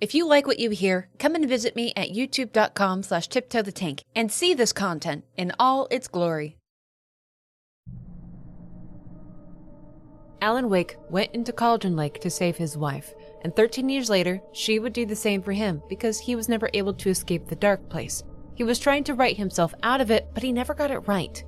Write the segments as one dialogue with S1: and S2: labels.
S1: If you like what you hear, come and visit me at youtube.com slash tiptoe the tank and see this content in all its glory. Alan Wake went into Cauldron Lake to save his wife, and 13 years later, she would do the same for him because he was never able to escape the dark place. He was trying to write himself out of it, but he never got it right.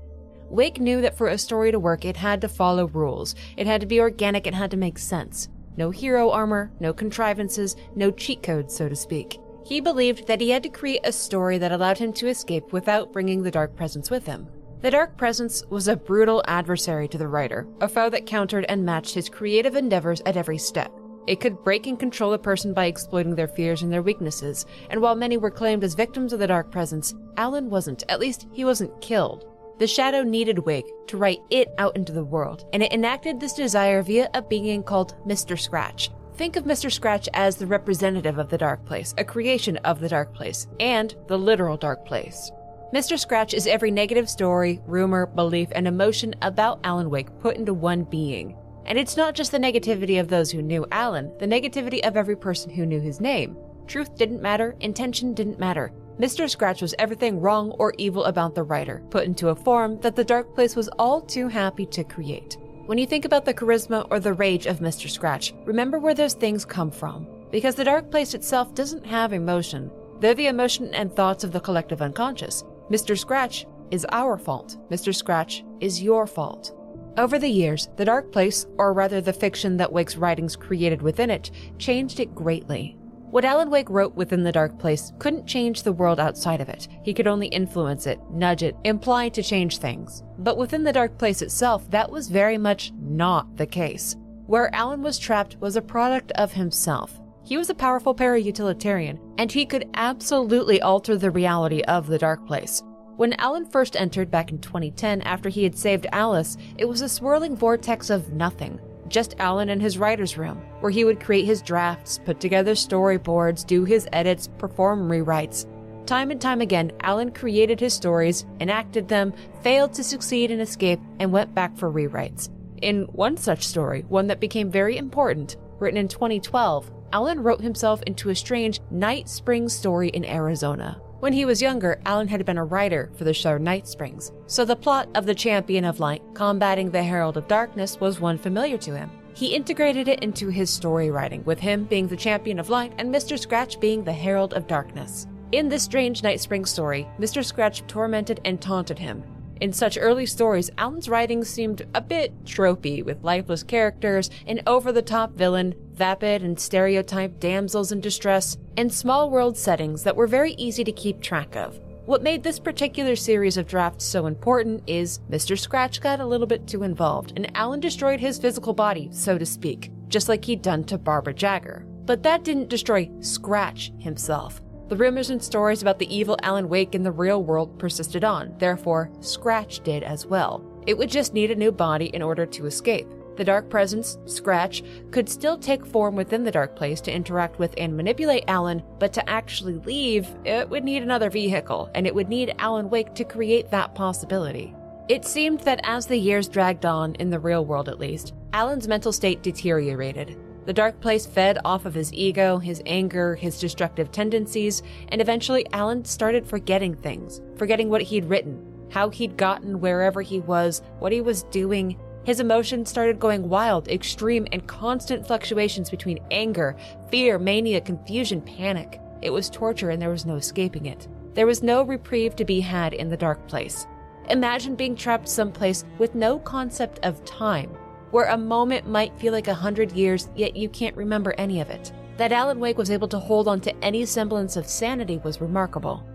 S1: Wake knew that for a story to work, it had to follow rules. It had to be organic, it had to make sense. No hero armor, no contrivances, no cheat codes, so to speak. He believed that he had to create a story that allowed him to escape without bringing the Dark Presence with him. The Dark Presence was a brutal adversary to the writer, a foe that countered and matched his creative endeavors at every step. It could break and control a person by exploiting their fears and their weaknesses, and while many were claimed as victims of the Dark Presence, Alan wasn't. At least, he wasn't killed. The Shadow needed Wake to write it out into the world, and it enacted this desire via a being called Mr. Scratch. Think of Mr. Scratch as the representative of the Dark Place, a creation of the Dark Place, and the literal Dark Place. Mr. Scratch is every negative story, rumor, belief, and emotion about Alan Wake put into one being. And it's not just the negativity of those who knew Alan, the negativity of every person who knew his name. Truth didn't matter, intention didn't matter. Mr. Scratch was everything wrong or evil about the writer, put into a form that the Dark Place was all too happy to create. When you think about the charisma or the rage of Mr. Scratch, remember where those things come from. Because the Dark Place itself doesn't have emotion, they're the emotion and thoughts of the collective unconscious. Mr. Scratch is our fault. Mr. Scratch is your fault. Over the years, the Dark Place, or rather the fiction that Wake's writings created within it, changed it greatly. What Alan Wake wrote within the Dark Place couldn't change the world outside of it. He could only influence it, nudge it, imply to change things. But within the Dark Place itself, that was very much not the case. Where Alan was trapped was a product of himself. He was a powerful para-utilitarian, and he could absolutely alter the reality of the Dark Place. When Alan first entered back in 2010 after he had saved Alice, it was a swirling vortex of nothing. Just Alan in his writer's room, where he would create his drafts, put together storyboards, do his edits, perform rewrites. Time and time again, Alan created his stories, enacted them, failed to succeed and escape, and went back for rewrites. In one such story, one that became very important, written in 2012, Alan wrote himself into a strange Night spring story in Arizona. When he was younger, Alan had been a writer for the show Night Springs, so the plot of the Champion of Light combating the Herald of Darkness was one familiar to him. He integrated it into his story writing, with him being the Champion of Light and Mr. Scratch being the Herald of Darkness. In this strange Night Springs story, Mr. Scratch tormented and taunted him. In such early stories, Alan's writing seemed a bit tropey, with lifeless characters, an over the top villain, vapid and stereotyped damsels in distress, and small world settings that were very easy to keep track of. What made this particular series of drafts so important is Mr. Scratch got a little bit too involved, and Allen destroyed his physical body, so to speak, just like he'd done to Barbara Jagger. But that didn't destroy Scratch himself. The rumors and stories about the evil Alan Wake in the real world persisted on, therefore, Scratch did as well. It would just need a new body in order to escape. The Dark Presence, Scratch, could still take form within the Dark Place to interact with and manipulate Alan, but to actually leave, it would need another vehicle, and it would need Alan Wake to create that possibility. It seemed that as the years dragged on, in the real world at least, Alan's mental state deteriorated. The dark place fed off of his ego, his anger, his destructive tendencies, and eventually Alan started forgetting things, forgetting what he'd written, how he'd gotten wherever he was, what he was doing. His emotions started going wild, extreme, and constant fluctuations between anger, fear, mania, confusion, panic. It was torture and there was no escaping it. There was no reprieve to be had in the dark place. Imagine being trapped someplace with no concept of time, where a moment might feel like a hundred years, yet you can't remember any of it. That Alan Wake was able to hold on to any semblance of sanity was remarkable.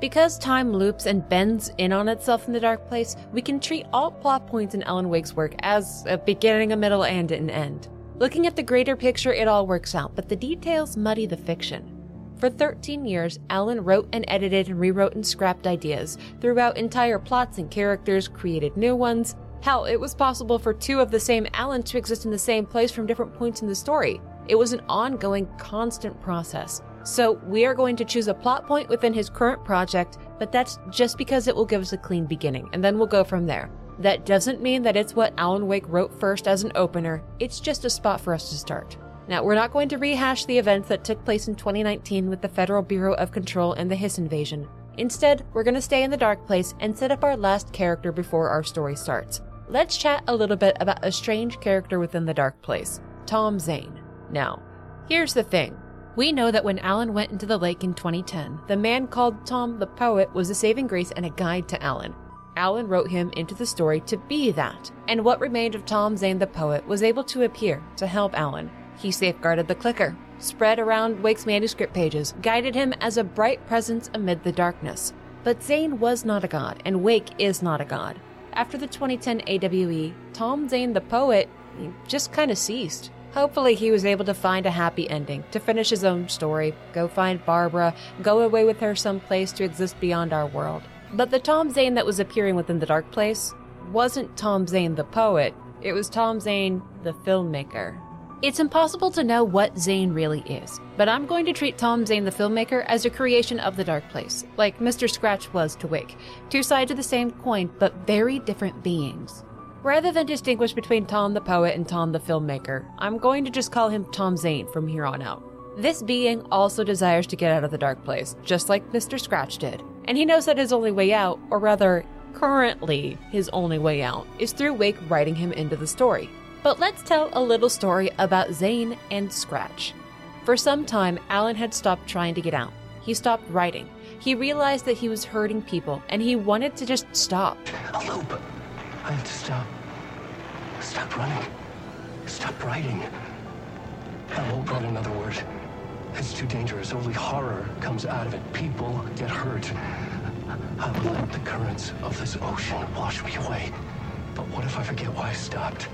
S1: Because time loops and bends in on itself in the dark place, we can treat all plot points in Alan Wake's work as a beginning, a middle, and an end. Looking at the greater picture, it all works out, but the details muddy the fiction. For 13 years, Alan wrote and edited and rewrote and scrapped ideas, threw out entire plots and characters, created new ones. Hell, it was possible for two of the same Alan to exist in the same place from different points in the story. It was an ongoing, constant process. So, we are going to choose a plot point within his current project, but that's just because it will give us a clean beginning, and then we'll go from there. That doesn't mean that it's what Alan Wake wrote first as an opener, it's just a spot for us to start. Now, we're not going to rehash the events that took place in 2019 with the Federal Bureau of Control and the Hiss invasion. Instead, we're going to stay in the dark place and set up our last character before our story starts. Let's chat a little bit about a strange character within the dark place Tom Zane. Now, here's the thing. We know that when Alan went into the lake in 2010, the man called Tom the Poet was a saving grace and a guide to Alan. Alan wrote him into the story to be that, and what remained of Tom Zane the Poet was able to appear to help Alan. He safeguarded the clicker, spread around Wake's manuscript pages, guided him as a bright presence amid the darkness. But Zane was not a god, and Wake is not a god. After the 2010 AWE, Tom Zane the Poet just kind of ceased. Hopefully, he was able to find a happy ending, to finish his own story, go find Barbara, go away with her someplace to exist beyond our world. But the Tom Zane that was appearing within the Dark Place wasn't Tom Zane the poet, it was Tom Zane the filmmaker. It's impossible to know what Zane really is, but I'm going to treat Tom Zane the filmmaker as a creation of the Dark Place, like Mr. Scratch was to Wake. Two sides of the same coin, but very different beings. Rather than distinguish between Tom the poet and Tom the filmmaker, I'm going to just call him Tom Zane from here on out. This being also desires to get out of the dark place, just like Mr. Scratch did. And he knows that his only way out, or rather, currently his only way out, is through Wake writing him into the story. But let's tell a little story about Zane and Scratch. For some time, Alan had stopped trying to get out. He stopped writing. He realized that he was hurting people, and he wanted to just stop.
S2: A loop. I have to stop. Stop running. Stop writing. I won't write another word. It's too dangerous. Only horror comes out of it. People get hurt. I will let the currents of this ocean wash me away. But what if I forget why I stopped?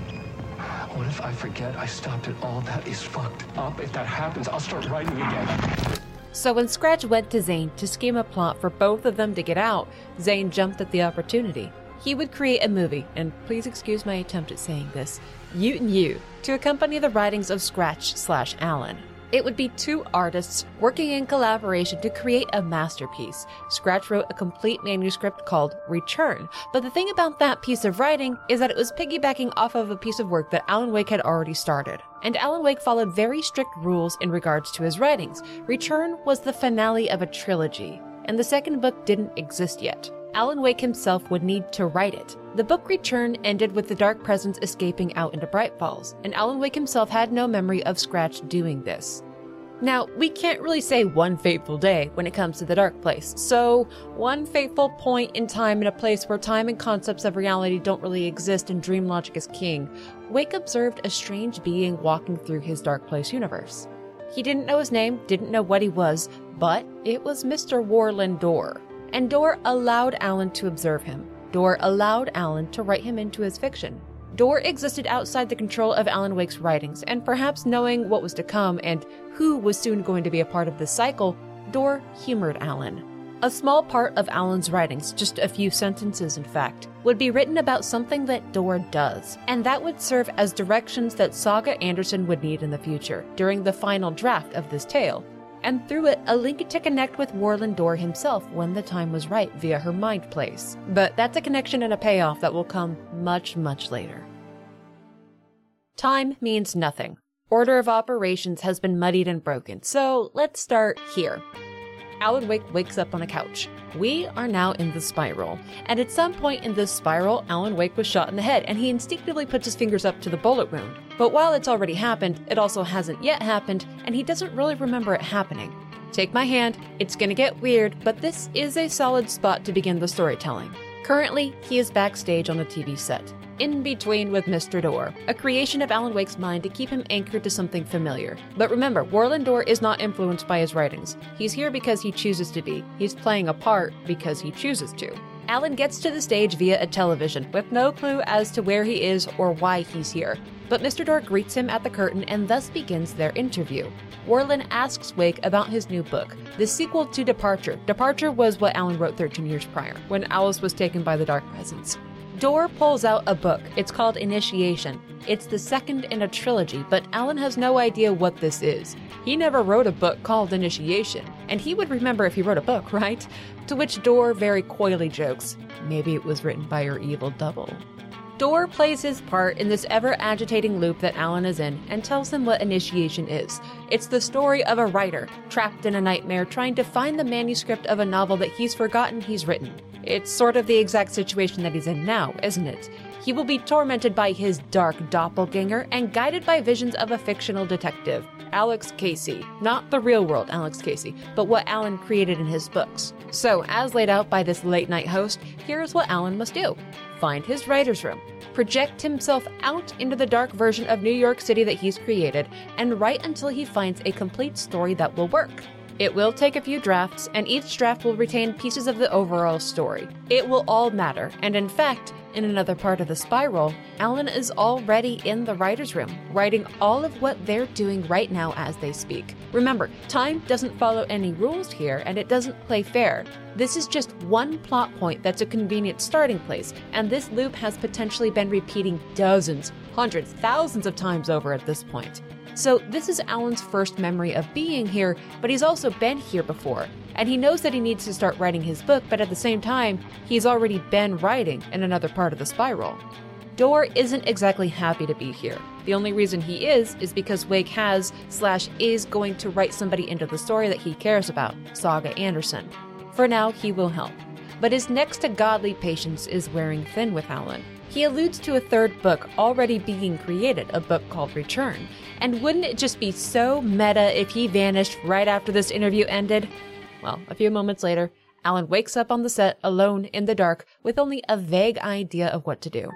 S2: What if I forget I stopped it all? That is fucked up. If that happens, I'll start writing again.
S1: So when Scratch went to Zane to scheme a plot for both of them to get out, Zane jumped at the opportunity he would create a movie, and please excuse my attempt at saying this, Yötön Yö, to accompany the writings of Scratch slash Alan. It would be two artists working in collaboration to create a masterpiece. Scratch wrote a complete manuscript called Return, but the thing about that piece of writing is that it was piggybacking off of a piece of work that Alan Wake had already started. And Alan Wake followed very strict rules in regards to his writings. Return was the finale of a trilogy, and the second book didn't exist yet. Alan Wake himself would need to write it. The book Return ended with the Dark Presence escaping out into Bright Falls, and Alan Wake himself had no memory of Scratch doing this. Now, we can't really say one fateful day when it comes to the dark place, so one fateful point in time in a place where time and concepts of reality don't really exist and dream logic is king, Wake observed a strange being walking through his dark place universe. He didn't know his name, didn't know what he was, but it was Mr. Warlin Door and Door allowed Alan to observe him. Door allowed Alan to write him into his fiction. Door existed outside the control of Alan Wake's writings, and perhaps knowing what was to come and who was soon going to be a part of this cycle, Door humored Alan. A small part of Alan's writings, just a few sentences in fact, would be written about something that Door does, and that would serve as directions that Saga Anderson would need in the future during the final draft of this tale, and through it, a link to connect with Warlin Door himself when the time was right via her mind place. But that's a connection and a payoff that will come much, much later. Time means nothing. Order of operations has been muddied and broken, so let's start here. Alan Wake wakes up on a couch. We are now in the spiral, and at some point in this spiral, Alan Wake was shot in the head, and he instinctively puts his fingers up to the bullet wound. But while it's already happened, it also hasn't yet happened, and he doesn't really remember it happening. Take my hand, it's gonna get weird, but this is a solid spot to begin the storytelling. Currently, he is backstage on a TV set in between with Mr. Door, a creation of Alan Wake's mind to keep him anchored to something familiar. But remember, Warlin Door is not influenced by his writings. He's here because he chooses to be. He's playing a part because he chooses to. Alan gets to the stage via a television, with no clue as to where he is or why he's here. But Mr. Door greets him at the curtain and thus begins their interview. Warlin asks Wake about his new book, the sequel to Departure. Departure was what Alan wrote 13 years prior, when Alice was taken by the Dark Presence. Door pulls out a book. It's called Initiation. It's the second in a trilogy, but Alan has no idea what this is. He never wrote a book called Initiation, and he would remember if he wrote a book, right? To which Door very coyly jokes, maybe it was written by your evil double. Door plays his part in this ever agitating loop that Alan is in and tells him what initiation is. It's the story of a writer trapped in a nightmare trying to find the manuscript of a novel that he's forgotten he's written. It's sort of the exact situation that he's in now, isn't it? He will be tormented by his dark doppelganger and guided by visions of a fictional detective, Alex Casey. Not the real world Alex Casey, but what Alan created in his books. So, as laid out by this late night host, here's what Alan must do find his writer's room, project himself out into the dark version of New York City that he's created, and write until he finds a complete story that will work. It will take a few drafts, and each draft will retain pieces of the overall story. It will all matter, and in fact, in another part of the spiral, Alan is already in the writer's room, writing all of what they're doing right now as they speak. Remember, time doesn't follow any rules here, and it doesn't play fair. This is just one plot point that's a convenient starting place, and this loop has potentially been repeating dozens, hundreds, thousands of times over at this point. So, this is Alan's first memory of being here, but he's also been here before. And he knows that he needs to start writing his book, but at the same time, he's already been writing in another part of the spiral. Door isn't exactly happy to be here. The only reason he is is because Wake has slash is going to write somebody into the story that he cares about, Saga Anderson. For now, he will help. But his next to godly patience is wearing thin with Alan. He alludes to a third book already being created, a book called Return. And wouldn't it just be so meta if he vanished right after this interview ended? Well, a few moments later, Alan wakes up on the set alone in the dark with only a vague idea of what to do.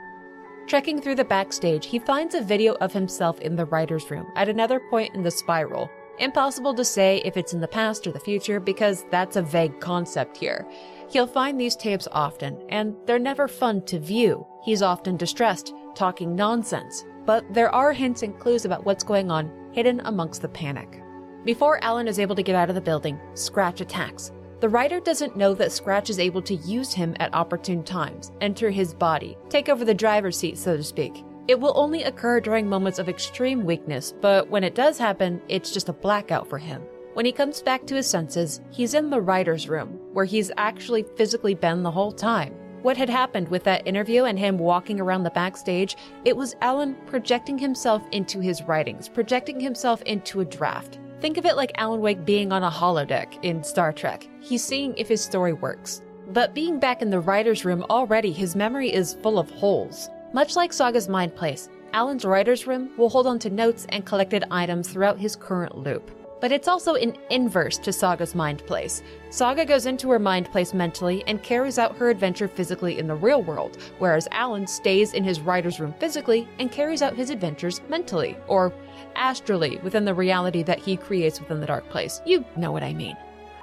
S1: Trekking through the backstage, he finds a video of himself in the writer's room at another point in the spiral. Impossible to say if it's in the past or the future because that's a vague concept here. He'll find these tapes often, and they're never fun to view. He's often distressed, talking nonsense, but there are hints and clues about what's going on hidden amongst the panic. Before Alan is able to get out of the building, Scratch attacks. The writer doesn't know that Scratch is able to use him at opportune times, enter his body, take over the driver's seat, so to speak. It will only occur during moments of extreme weakness, but when it does happen, it's just a blackout for him. When he comes back to his senses, he's in the writer's room, where he's actually physically been the whole time. What had happened with that interview and him walking around the backstage, it was Alan projecting himself into his writings, projecting himself into a draft. Think of it like Alan Wake being on a holodeck in Star Trek. He's seeing if his story works. But being back in the writer's room already, his memory is full of holes. Much like Saga's Mind Place, Alan's writer's room will hold on to notes and collected items throughout his current loop but it's also an inverse to Saga's mind place. Saga goes into her mind place mentally and carries out her adventure physically in the real world, whereas Alan stays in his writer's room physically and carries out his adventures mentally, or astrally within the reality that he creates within the dark place. You know what I mean.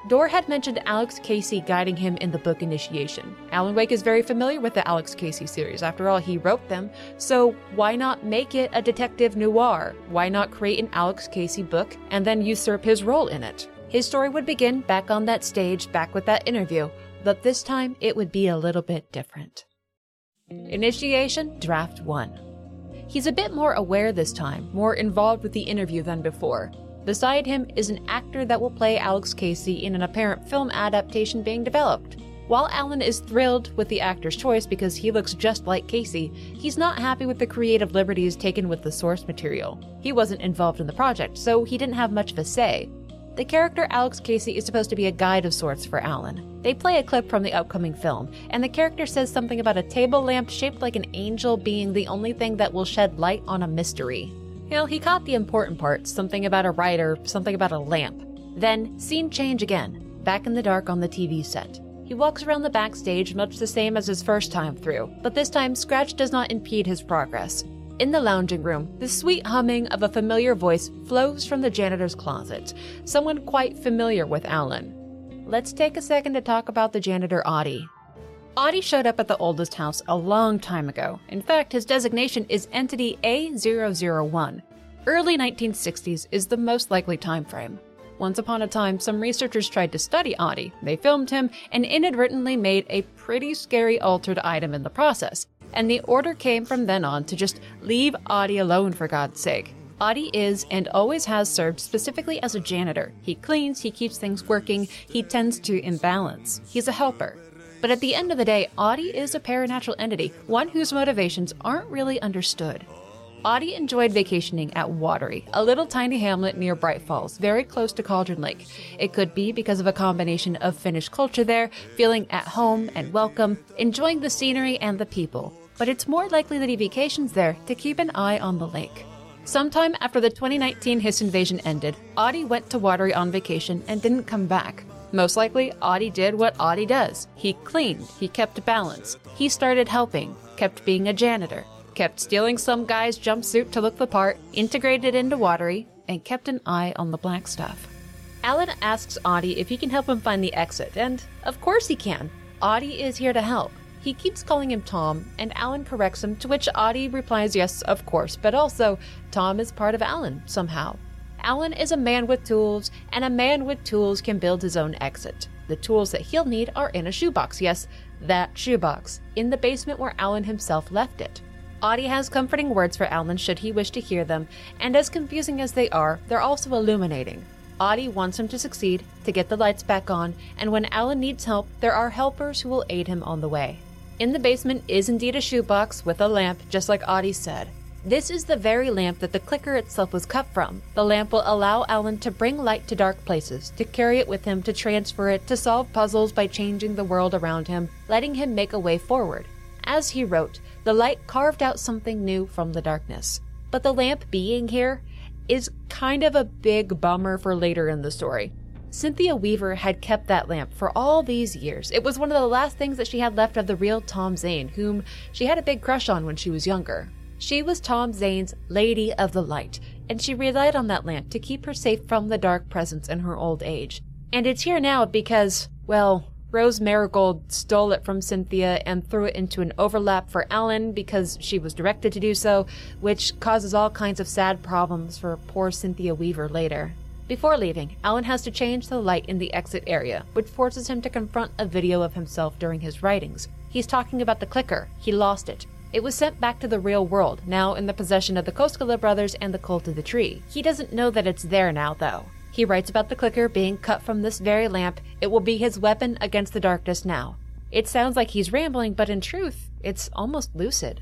S1: Door had mentioned Alex Casey guiding him in the book Initiation. Alan Wake is very familiar with the Alex Casey series. After all, he wrote them. So why not make it a detective noir? Why not create an Alex Casey book and then usurp his role in it? His story would begin back on that stage, back with that interview, but this time it would be a little bit different. Initiation Draft 1. He's a bit more aware this time, more involved with the interview than before. Beside him is an actor that will play Alex Casey in an apparent film adaptation being developed. While Alan is thrilled with the actor's choice because he looks just like Casey, he's not happy with the creative liberties taken with the source material. He wasn't involved in the project, so he didn't have much of a say. The character Alex Casey is supposed to be a guide of sorts for Alan. They play a clip from the upcoming film, and the character says something about a table lamp shaped like an angel being the only thing that will shed light on a mystery. You know, he caught the important parts something about a writer, something about a lamp. Then, scene change again, back in the dark on the TV set. He walks around the backstage much the same as his first time through, but this time Scratch does not impede his progress. In the lounging room, the sweet humming of a familiar voice flows from the janitor's closet, someone quite familiar with Alan. Let's take a second to talk about the janitor Ahti. Ahti showed up at the oldest house a long time ago. In fact, his designation is Entity A001. Early 1960s is the most likely time frame. Once upon a time, some researchers tried to study Ahti. They filmed him and inadvertently made a pretty scary altered item in the process. And the order came from then on to just leave Ahti alone for God's sake. Ahti is and always has served specifically as a janitor. He cleans, he keeps things working, he tends to imbalance. He's a helper. But at the end of the day, Ahti is a paranatural entity, one whose motivations aren't really understood. Ahti enjoyed vacationing at Watery, a little tiny hamlet near Bright Falls, very close to Cauldron Lake. It could be because of a combination of Finnish culture there, feeling at home and welcome, enjoying the scenery and the people. But it's more likely that he vacations there to keep an eye on the lake. Sometime after the 2019 Hiss invasion ended, Ahti went to Watery on vacation and didn't come back. Most likely, Ahti did what Ahti does. He cleaned, he kept balance, he started helping, kept being a janitor, kept stealing some guy's jumpsuit to look the part, integrated into Watery, and kept an eye on the black stuff. Alan asks Ahti if he can help him find the exit, and of course he can. Ahti is here to help. He keeps calling him Tom, and Alan corrects him, to which Ahti replies yes, of course, but also, Tom is part of Alan, somehow. Alan is a man with tools, and a man with tools can build his own exit. The tools that he'll need are in a shoebox, yes, that shoebox, in the basement where Alan himself left it. Ahti has comforting words for Alan should he wish to hear them, and as confusing as they are, they're also illuminating. Ahti wants him to succeed, to get the lights back on, and when Alan needs help, there are helpers who will aid him on the way. In the basement is indeed a shoebox with a lamp, just like Ahti said. This is the very lamp that the clicker itself was cut from. The lamp will allow Alan to bring light to dark places, to carry it with him, to transfer it, to solve puzzles by changing the world around him, letting him make a way forward. As he wrote, the light carved out something new from the darkness. But the lamp being here is kind of a big bummer for later in the story. Cynthia Weaver had kept that lamp for all these years. It was one of the last things that she had left of the real Tom Zane, whom she had a big crush on when she was younger. She was Tom Zane's Lady of the Light, and she relied on that lamp to keep her safe from the dark presence in her old age. And it's here now because, well, Rose Marigold stole it from Cynthia and threw it into an overlap for Alan because she was directed to do so, which causes all kinds of sad problems for poor Cynthia Weaver later. Before leaving, Alan has to change the light in the exit area, which forces him to confront a video of himself during his writings. He's talking about the clicker. He lost it. It was sent back to the real world, now in the possession of the Koskela brothers and the Cult of the Tree. He doesn't know that it's there now, though. He writes about the clicker being cut from this very lamp. It will be his weapon against the darkness now. It sounds like he's rambling, but in truth, it's almost lucid.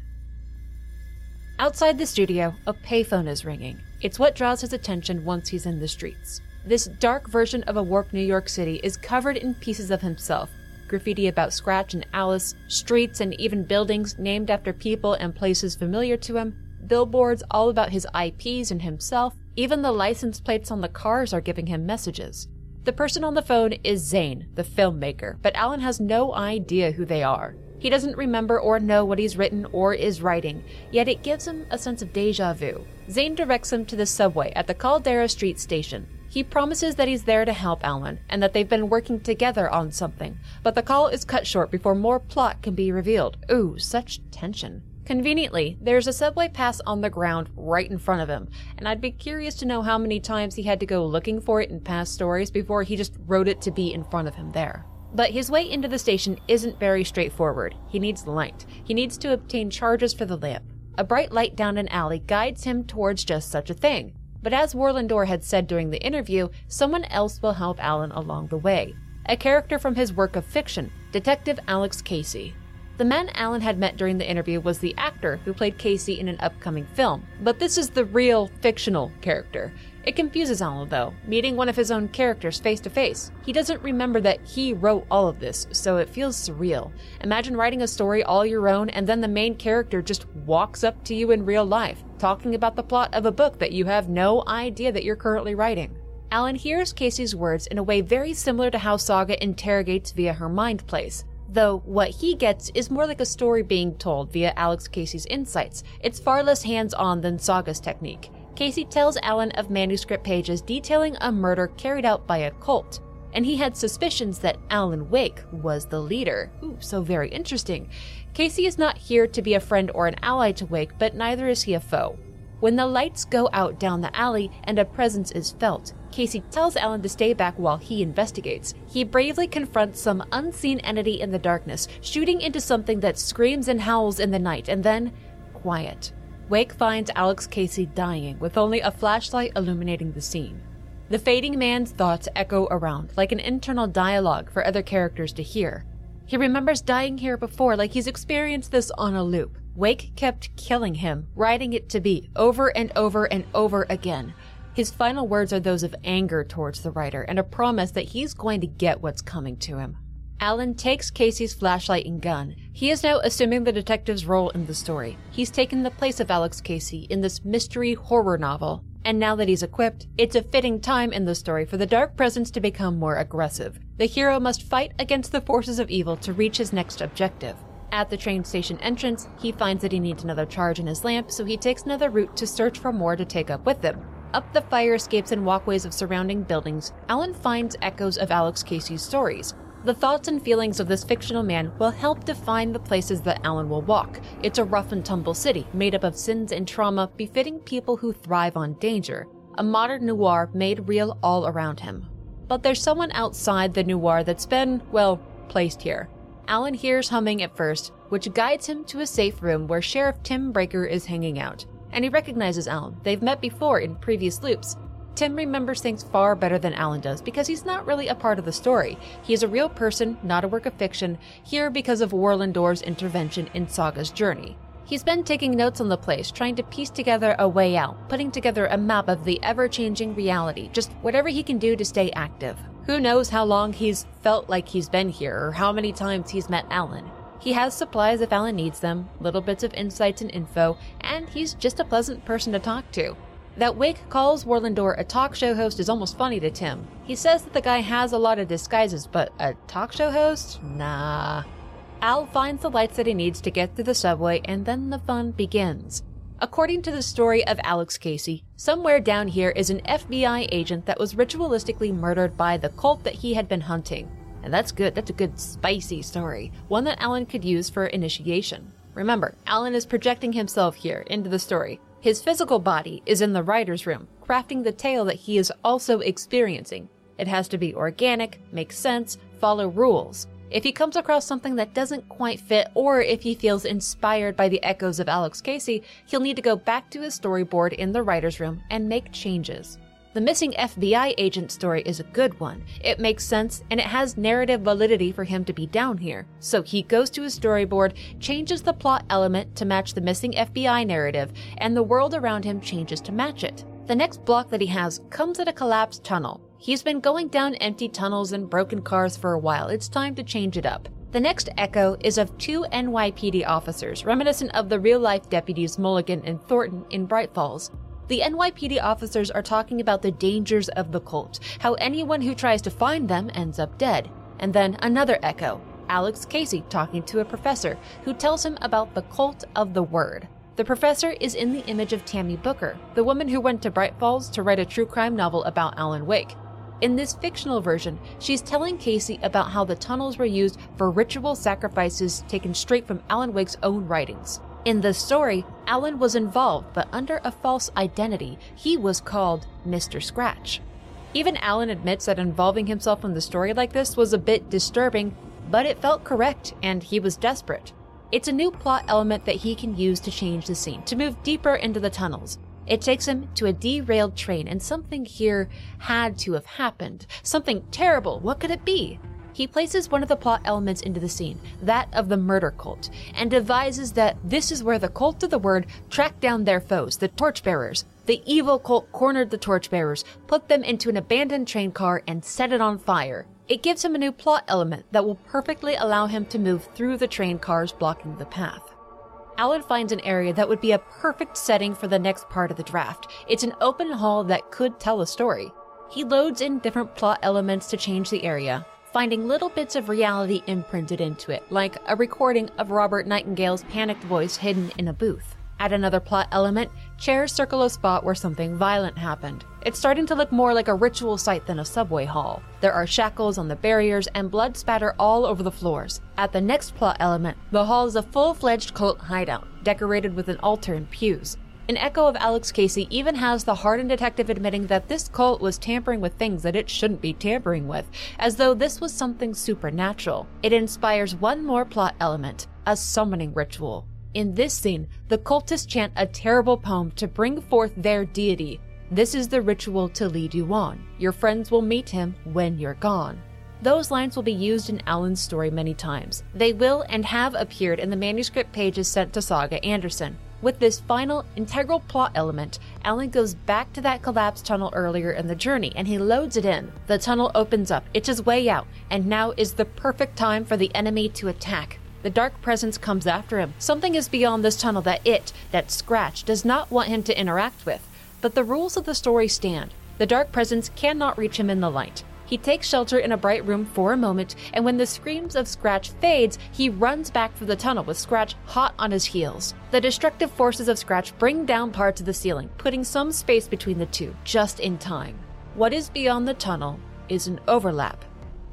S1: Outside the studio, a payphone is ringing. It's what draws his attention once he's in the streets. This dark version of a warped New York City is covered in pieces of himself graffiti about Scratch and Alice, streets and even buildings named after people and places familiar to him, billboards all about his IPs and himself, even the license plates on the cars are giving him messages. The person on the phone is Zane, the filmmaker, but Alan has no idea who they are. He doesn't remember or know what he's written or is writing, yet it gives him a sense of deja vu. Zane directs him to the subway at the Caldera Street station. He promises that he's there to help Alan and that they've been working together on something, but the call is cut short before more plot can be revealed. Ooh, such tension. Conveniently, there's a subway pass on the ground right in front of him, and I'd be curious to know how many times he had to go looking for it in past stories before he just wrote it to be in front of him there. But his way into the station isn't very straightforward. He needs light. He needs to obtain charges for the lamp. A bright light down an alley guides him towards just such a thing. But as Warlin Door had said during the interview, someone else will help Alan along the way. A character from his work of fiction, Detective Alex Casey. The man Alan had met during the interview was the actor who played Casey in an upcoming film, but this is the real fictional character. It confuses Alan, though, meeting one of his own characters face to face. He doesn't remember that he wrote all of this, so it feels surreal. Imagine writing a story all your own, and then the main character just walks up to you in real life, talking about the plot of a book that you have no idea that you're currently writing. Alan hears Casey's words in a way very similar to how Saga interrogates via her mind place. Though what he gets is more like a story being told via Alex Casey's insights. It's far less hands on than Saga's technique. Casey tells Alan of manuscript pages detailing a murder carried out by a cult, and he had suspicions that Alan Wake was the leader. Ooh, so very interesting. Casey is not here to be a friend or an ally to Wake, but neither is he a foe. When the lights go out down the alley and a presence is felt, Casey tells Alan to stay back while he investigates. He bravely confronts some unseen entity in the darkness, shooting into something that screams and howls in the night, and then quiet. Wake finds Alex Casey dying with only a flashlight illuminating the scene. The fading man's thoughts echo around like an internal dialogue for other characters to hear. He remembers dying here before, like he's experienced this on a loop. Wake kept killing him, writing it to be, over and over and over again. His final words are those of anger towards the writer and a promise that he's going to get what's coming to him. Alan takes Casey's flashlight and gun. He is now assuming the detective's role in the story. He's taken the place of Alex Casey in this mystery horror novel. And now that he's equipped, it's a fitting time in the story for the Dark Presence to become more aggressive. The hero must fight against the forces of evil to reach his next objective. At the train station entrance, he finds that he needs another charge in his lamp, so he takes another route to search for more to take up with him. Up the fire escapes and walkways of surrounding buildings, Alan finds echoes of Alex Casey's stories. The thoughts and feelings of this fictional man will help define the places that Alan will walk. It's a rough and tumble city, made up of sins and trauma befitting people who thrive on danger. A modern noir made real all around him. But there's someone outside the noir that's been, well, placed here. Alan hears humming at first, which guides him to a safe room where Sheriff Tim Breaker is hanging out. And he recognizes Alan. They've met before in previous loops, Tim remembers things far better than Alan does because he's not really a part of the story. He is a real person, not a work of fiction, here because of Warlin Door's intervention in Saga's journey. He's been taking notes on the place, trying to piece together a way out, putting together a map of the ever changing reality, just whatever he can do to stay active. Who knows how long he's felt like he's been here or how many times he's met Alan. He has supplies if Alan needs them, little bits of insights and info, and he's just a pleasant person to talk to. That Wake calls Warlin Door a talk show host is almost funny to Tim. He says that the guy has a lot of disguises, but a talk show host? Nah. Al finds the lights that he needs to get through the subway, and then the fun begins. According to the story of Alex Casey, somewhere down here is an FBI agent that was ritualistically murdered by the cult that he had been hunting. And that's good, that's a good spicy story, one that Alan could use for initiation. Remember, Alan is projecting himself here into the story, his physical body is in the writer's room, crafting the tale that he is also experiencing. It has to be organic, make sense, follow rules. If he comes across something that doesn't quite fit, or if he feels inspired by the echoes of Alex Casey, he'll need to go back to his storyboard in the writer's room and make changes. The missing FBI agent story is a good one. It makes sense and it has narrative validity for him to be down here. So he goes to his storyboard, changes the plot element to match the missing FBI narrative, and the world around him changes to match it. The next block that he has comes at a collapsed tunnel. He's been going down empty tunnels and broken cars for a while. It's time to change it up. The next echo is of two NYPD officers, reminiscent of the real life deputies Mulligan and Thornton in Bright Falls. The NYPD officers are talking about the dangers of the cult, how anyone who tries to find them ends up dead. And then another echo Alex Casey talking to a professor who tells him about the cult of the word. The professor is in the image of Tammy Booker, the woman who went to Bright Falls to write a true crime novel about Alan Wake. In this fictional version, she's telling Casey about how the tunnels were used for ritual sacrifices taken straight from Alan Wake's own writings. In the story, Alan was involved, but under a false identity. He was called Mr. Scratch. Even Alan admits that involving himself in the story like this was a bit disturbing, but it felt correct and he was desperate. It's a new plot element that he can use to change the scene, to move deeper into the tunnels. It takes him to a derailed train, and something here had to have happened. Something terrible. What could it be? he places one of the plot elements into the scene, that of the murder cult, and devises that this is where the cult of the word tracked down their foes, the torchbearers. The evil cult cornered the torchbearers, put them into an abandoned train car, and set it on fire. It gives him a new plot element that will perfectly allow him to move through the train cars blocking the path. Alan finds an area that would be a perfect setting for the next part of the draft. It's an open hall that could tell a story. He loads in different plot elements to change the area, finding little bits of reality imprinted into it, like a recording of Robert Nightingale's panicked voice hidden in a booth. Add another plot element, chairs circle a spot where something violent happened. It's starting to look more like a ritual site than a subway hall. There are shackles on the barriers and blood spatter all over the floors. At the next plot element, the hall is a full fledged cult hideout, decorated with an altar and pews. An echo of Alex Casey even has the hardened detective admitting that this cult was tampering with things that it shouldn't be tampering with, as though this was something supernatural. It inspires one more plot element a summoning ritual. In this scene, the cultists chant a terrible poem to bring forth their deity. This is the ritual to lead you on. Your friends will meet him when you're gone. Those lines will be used in Alan's story many times. They will and have appeared in the manuscript pages sent to Saga Anderson. With this final integral plot element, Alan goes back to that collapsed tunnel earlier in the journey and he loads it in. The tunnel opens up, it's his way out, and now is the perfect time for the enemy to attack. The dark presence comes after him. Something is beyond this tunnel that it, that Scratch, does not want him to interact with. But the rules of the story stand. The dark presence cannot reach him in the light. He takes shelter in a bright room for a moment, and when the screams of Scratch fades, he runs back for the tunnel with Scratch hot on his heels. The destructive forces of Scratch bring down parts of the ceiling, putting some space between the two, just in time. What is beyond the tunnel is an overlap.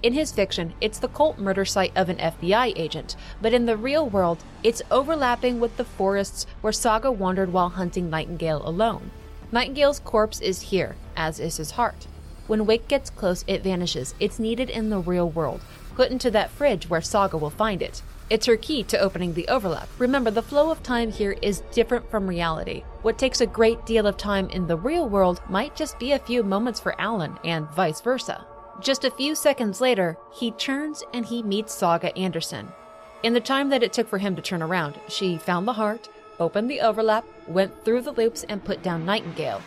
S1: In his fiction, it's the cult murder site of an FBI agent, but in the real world, it's overlapping with the forests where Saga wandered while hunting Nightingale alone. Nightingale's corpse is here, as is his heart. When Wake gets close, it vanishes. It's needed in the real world, put into that fridge where Saga will find it. It's her key to opening the overlap. Remember, the flow of time here is different from reality. What takes a great deal of time in the real world might just be a few moments for Alan, and vice versa. Just a few seconds later, he turns and he meets Saga Anderson. In the time that it took for him to turn around, she found the heart, opened the overlap, went through the loops, and put down Nightingale.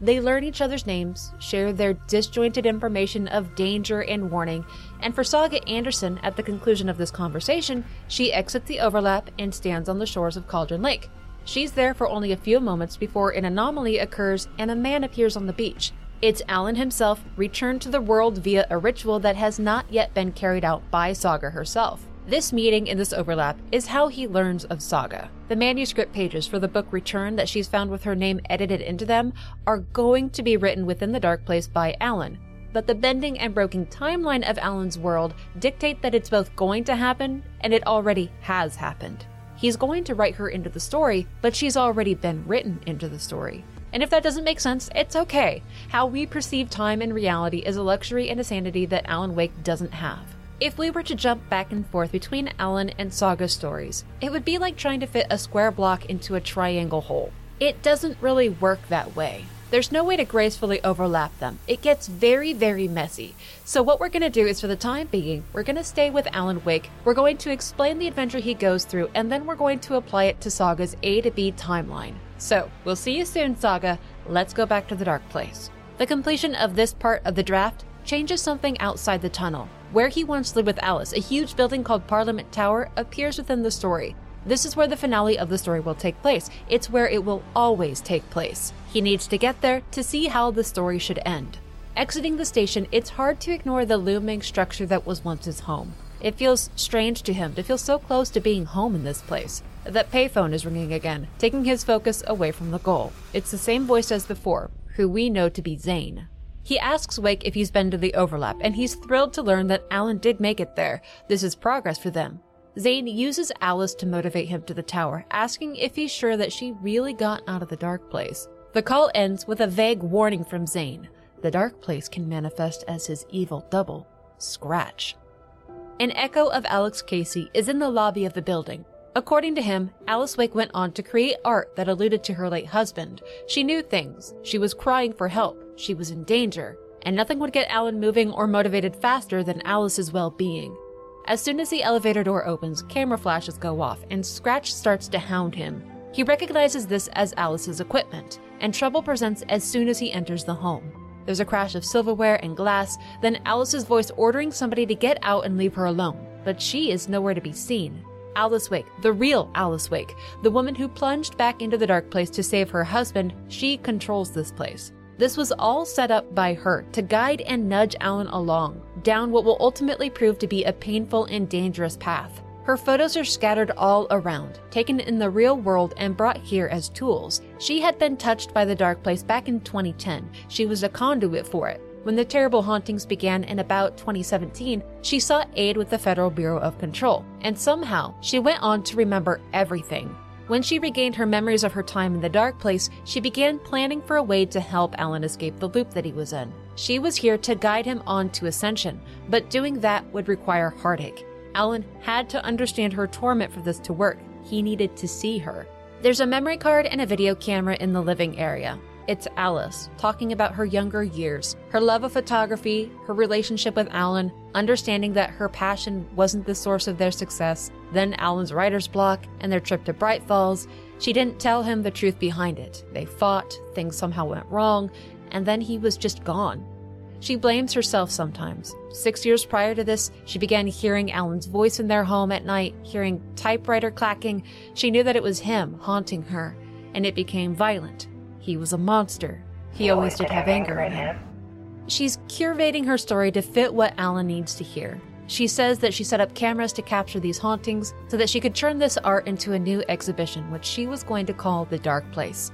S1: They learn each other's names, share their disjointed information of danger and warning, and for Saga Anderson, at the conclusion of this conversation, she exits the overlap and stands on the shores of Cauldron Lake. She's there for only a few moments before an anomaly occurs and a man appears on the beach. It's Alan himself returned to the world via a ritual that has not yet been carried out by Saga herself. This meeting in this overlap is how he learns of Saga. The manuscript pages for the book Return that she's found with her name edited into them are going to be written within the Dark Place by Alan. But the bending and broken timeline of Alan's world dictate that it's both going to happen and it already has happened. He's going to write her into the story, but she's already been written into the story. And if that doesn't make sense, it's okay. How we perceive time and reality is a luxury and a sanity that Alan Wake doesn't have. If we were to jump back and forth between Alan and Saga stories, it would be like trying to fit a square block into a triangle hole. It doesn't really work that way. There's no way to gracefully overlap them. It gets very, very messy. So, what we're going to do is, for the time being, we're going to stay with Alan Wake. We're going to explain the adventure he goes through, and then we're going to apply it to Saga's A to B timeline. So, we'll see you soon, Saga. Let's go back to the Dark Place. The completion of this part of the draft changes something outside the tunnel. Where he once lived with Alice, a huge building called Parliament Tower appears within the story. This is where the finale of the story will take place. It's where it will always take place. He needs to get there to see how the story should end. Exiting the station, it's hard to ignore the looming structure that was once his home. It feels strange to him to feel so close to being home in this place. That payphone is ringing again, taking his focus away from the goal. It's the same voice as before, who we know to be Zane. He asks Wake if he's been to the overlap, and he's thrilled to learn that Alan did make it there. This is progress for them. Zane uses Alice to motivate him to the tower, asking if he's sure that she really got out of the dark place. The call ends with a vague warning from Zane. The dark place can manifest as his evil double, Scratch. An echo of Alex Casey is in the lobby of the building. According to him, Alice Wake went on to create art that alluded to her late husband. She knew things. She was crying for help. She was in danger. And nothing would get Alan moving or motivated faster than Alice's well being. As soon as the elevator door opens, camera flashes go off, and Scratch starts to hound him. He recognizes this as Alice's equipment, and trouble presents as soon as he enters the home. There's a crash of silverware and glass, then Alice's voice ordering somebody to get out and leave her alone, but she is nowhere to be seen. Alice Wake, the real Alice Wake, the woman who plunged back into the dark place to save her husband, she controls this place. This was all set up by her to guide and nudge Alan along down what will ultimately prove to be a painful and dangerous path. Her photos are scattered all around, taken in the real world and brought here as tools. She had been touched by the dark place back in 2010. She was a conduit for it. When the terrible hauntings began in about 2017, she sought aid with the Federal Bureau of Control, and somehow she went on to remember everything. When she regained her memories of her time in the dark place, she began planning for a way to help Alan escape the loop that he was in. She was here to guide him on to ascension, but doing that would require heartache. Alan had to understand her torment for this to work. He needed to see her. There's a memory card and a video camera in the living area. It's Alice talking about her younger years, her love of photography, her relationship with Alan, understanding that her passion wasn't the source of their success, then Alan's writer's block, and their trip to Bright Falls. She didn't tell him the truth behind it. They fought, things somehow went wrong, and then he was just gone. She blames herself sometimes. Six years prior to this, she began hearing Alan's voice in their home at night, hearing typewriter clacking. She knew that it was him haunting her, and it became violent. He was a monster. He always did have anger in him. She's curating her story to fit what Alan needs to hear. She says that she set up cameras to capture these hauntings so that she could turn this art into a new exhibition, which she was going to call The Dark Place.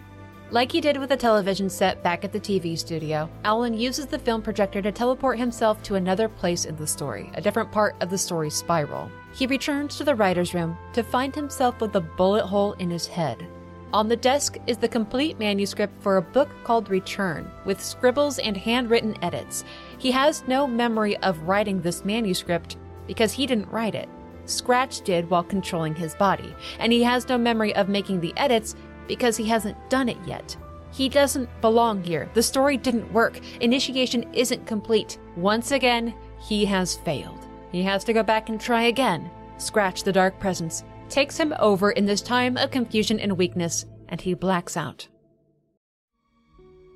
S1: Like he did with the television set back at the TV studio, Alan uses the film projector to teleport himself to another place in the story, a different part of the story's spiral. He returns to the writer's room to find himself with a bullet hole in his head. On the desk is the complete manuscript for a book called Return, with scribbles and handwritten edits. He has no memory of writing this manuscript because he didn't write it. Scratch did while controlling his body, and he has no memory of making the edits because he hasn't done it yet. He doesn't belong here. The story didn't work. Initiation isn't complete. Once again, he has failed. He has to go back and try again. Scratch the dark presence takes him over in this time of confusion and weakness, and he blacks out.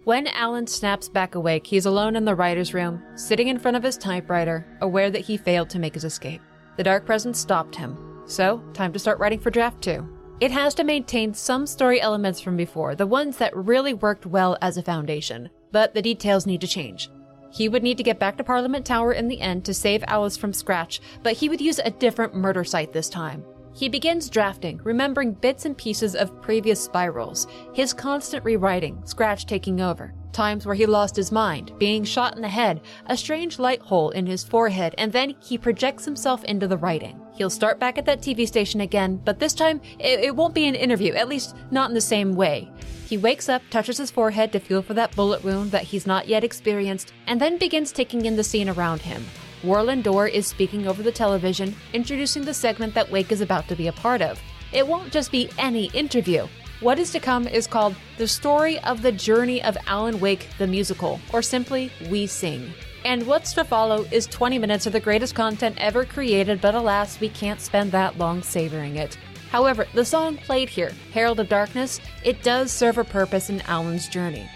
S1: When Alan snaps back awake, he's alone in the writer's room, sitting in front of his typewriter, aware that he failed to make his escape. The dark presence stopped him, so time to start writing for draft 2. It has to maintain some story elements from before, the ones that really worked well as a foundation, but the details need to change. He would need to get back to Parliament Tower in the end to save Alice from Scratch, but he would use a different murder site this time. He begins drafting, remembering bits and pieces of previous spirals, his constant rewriting, Scratch taking over, times where he lost his mind, being shot in the head, a strange light hole in his forehead, and then he projects himself into the writing. He'll start back at that TV station again, but this time it, it won't be an interview, at least not in the same way. He wakes up, touches his forehead to feel for that bullet wound that he's not yet experienced, and then begins taking in the scene around him. Warlin Door is speaking over the television, introducing the segment that Wake is about to be a part of. It won't just be any interview. What is to come is called The Story of the Journey of Alan Wake the Musical, or simply We Sing. And what's to follow is 20 minutes of the greatest content ever created, but alas, we can't spend that long savoring it. However, the song played here, Herald of Darkness, it does serve a purpose in Alan's journey.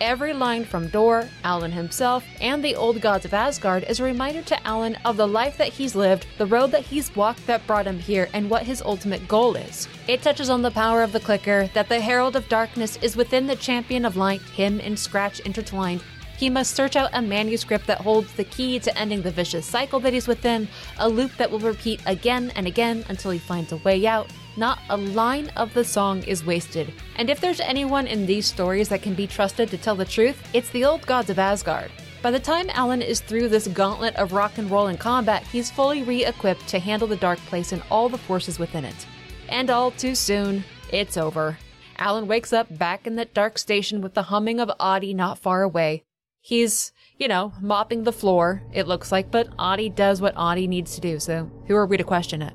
S1: Every line from Door, Alan himself, and the old gods of Asgard is a reminder to Alan of the life that he's lived, the road that he's walked that brought him here, and what his ultimate goal is. It touches on the power of the clicker, that the Herald of Darkness is within the Champion of Light, him and Scratch intertwined, he must search out a manuscript that holds the key to ending the vicious cycle that he's within, a loop that will repeat again and again until he finds a way out. Not a line of the song is wasted. And if there's anyone in these stories that can be trusted to tell the truth, it's the old gods of Asgard. By the time Alan is through this gauntlet of rock and roll and combat, he's fully re equipped to handle the Dark Place and all the forces within it. And all too soon, it's over. Alan wakes up back in that dark station with the humming of Ahti not far away. He's, you know, mopping the floor, it looks like, but Ahti does what Ahti needs to do, so who are we to question it?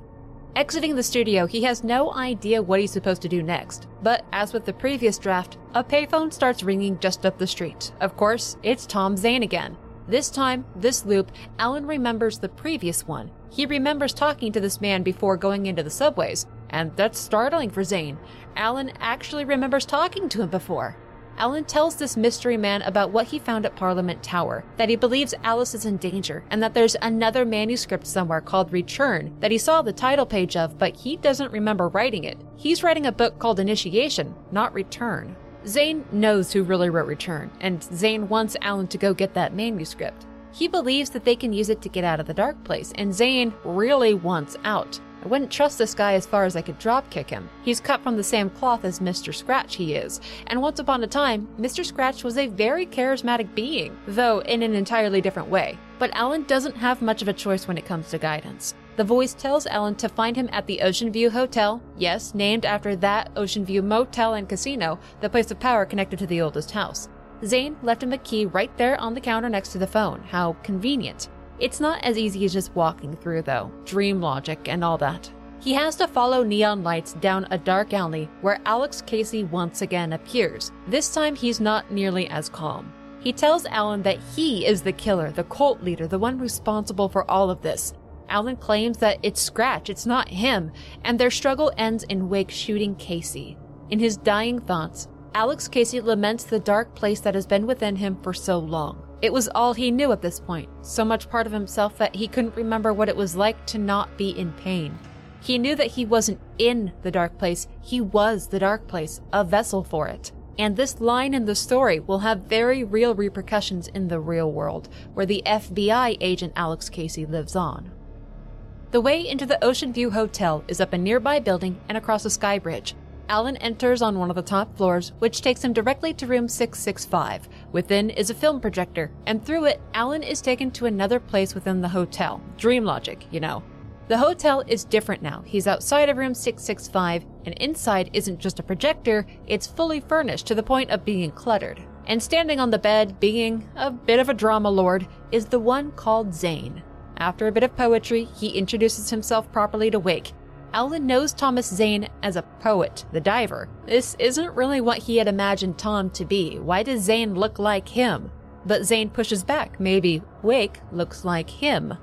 S1: Exiting the studio, he has no idea what he's supposed to do next. But as with the previous draft, a payphone starts ringing just up the street. Of course, it's Tom Zane again. This time, this loop, Alan remembers the previous one. He remembers talking to this man before going into the subways, and that's startling for Zane. Alan actually remembers talking to him before. Alan tells this mystery man about what he found at Parliament Tower, that he believes Alice is in danger, and that there's another manuscript somewhere called Return that he saw the title page of, but he doesn't remember writing it. He's writing a book called Initiation, not Return. Zane knows who really wrote Return, and Zane wants Alan to go get that manuscript. He believes that they can use it to get out of the dark place, and Zane really wants out. I wouldn't trust this guy as far as I could dropkick him. He's cut from the same cloth as Mr. Scratch he is, and once upon a time, Mr. Scratch was a very charismatic being, though in an entirely different way. But Alan doesn't have much of a choice when it comes to guidance. The voice tells Alan to find him at the Ocean View Hotel, yes, named after that Ocean View Motel and Casino, the place of power connected to the oldest house. Zane left him a key right there on the counter next to the phone. How convenient. It's not as easy as just walking through, though. Dream logic and all that. He has to follow neon lights down a dark alley where Alex Casey once again appears. This time he's not nearly as calm. He tells Alan that he is the killer, the cult leader, the one responsible for all of this. Alan claims that it's Scratch, it's not him, and their struggle ends in Wake shooting Casey. In his dying thoughts, Alex Casey laments the dark place that has been within him for so long. It was all he knew at this point, so much part of himself that he couldn't remember what it was like to not be in pain. He knew that he wasn't in the dark place, he was the dark place, a vessel for it. And this line in the story will have very real repercussions in the real world, where the FBI agent Alex Casey lives on. The way into the Ocean View Hotel is up a nearby building and across a sky bridge. Alan enters on one of the top floors, which takes him directly to room 665. Within is a film projector, and through it, Alan is taken to another place within the hotel. Dream logic, you know. The hotel is different now. He's outside of room 665, and inside isn't just a projector, it's fully furnished to the point of being cluttered. And standing on the bed, being a bit of a drama lord, is the one called Zane. After a bit of poetry, he introduces himself properly to Wake, Alan knows Thomas Zane as a poet, the diver. This isn't really what he had imagined Tom to be. Why does Zane look like him? But Zane pushes back. Maybe Wake looks like him.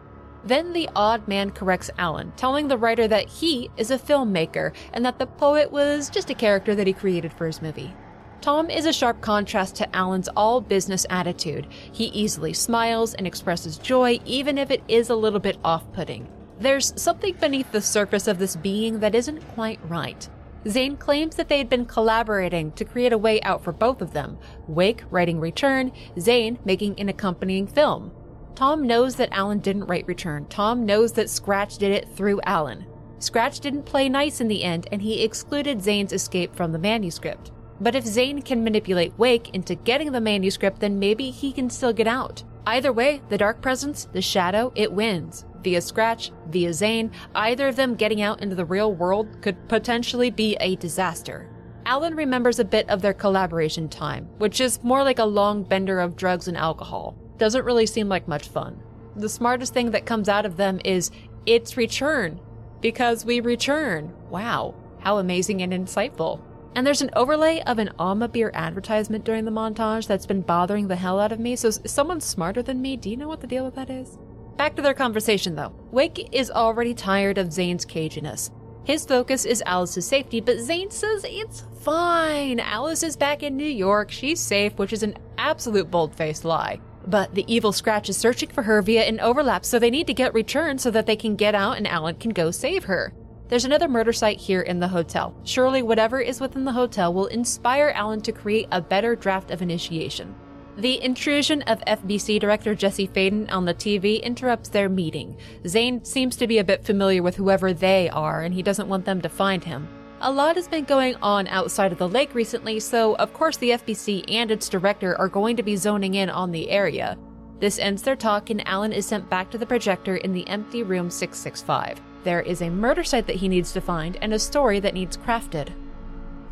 S1: Then the odd man corrects Alan, telling the writer that he is a filmmaker and that the poet was just a character that he created for his movie. Tom is a sharp contrast to Alan's all business attitude. He easily smiles and expresses joy, even if it is a little bit off putting. There's something beneath the surface of this being that isn't quite right. Zane claims that they had been collaborating to create a way out for both of them, Wake writing Return, Zane making an accompanying film. Tom knows that Alan didn't write Return. Tom knows that Scratch did it through Alan. Scratch didn't play nice in the end, and he excluded Zane's escape from the manuscript. But if Zane can manipulate Wake into getting the manuscript, then maybe he can still get out. Either way, the Dark Presence, the Shadow, it wins via Scratch, via Zane, either of them getting out into the real world could potentially be a disaster. Alan remembers a bit of their collaboration time, which is more like a long bender of drugs and alcohol. Doesn't really seem like much fun. The smartest thing that comes out of them is, it's return. Because we return. Wow, how amazing and insightful. And there's an overlay of an Alma beer advertisement during the montage that's been bothering the hell out of me. So, is someone smarter than me? Do you know what the deal with that is? Back to their conversation though. Wake is already tired of Zane's caginess. His focus is Alice's safety, but Zane says it's fine. Alice is back in New York. She's safe, which is an absolute bold faced lie. But the evil Scratch is searching for her via an overlap, so they need to get returned so that they can get out and Alan can go save her. There's another murder site here in the hotel. Surely whatever is within the hotel will inspire Alan to create a better draft of initiation. The intrusion of FBC director Jesse Faden on the TV interrupts their meeting. Zane seems to be a bit familiar with whoever they are, and he doesn't want them to find him. A lot has been going on outside of the lake recently, so of course the FBC and its director are going to be zoning in on the area. This ends their talk, and Alan is sent back to the projector in the empty room 665. There is a murder site that he needs to find and a story that needs crafted.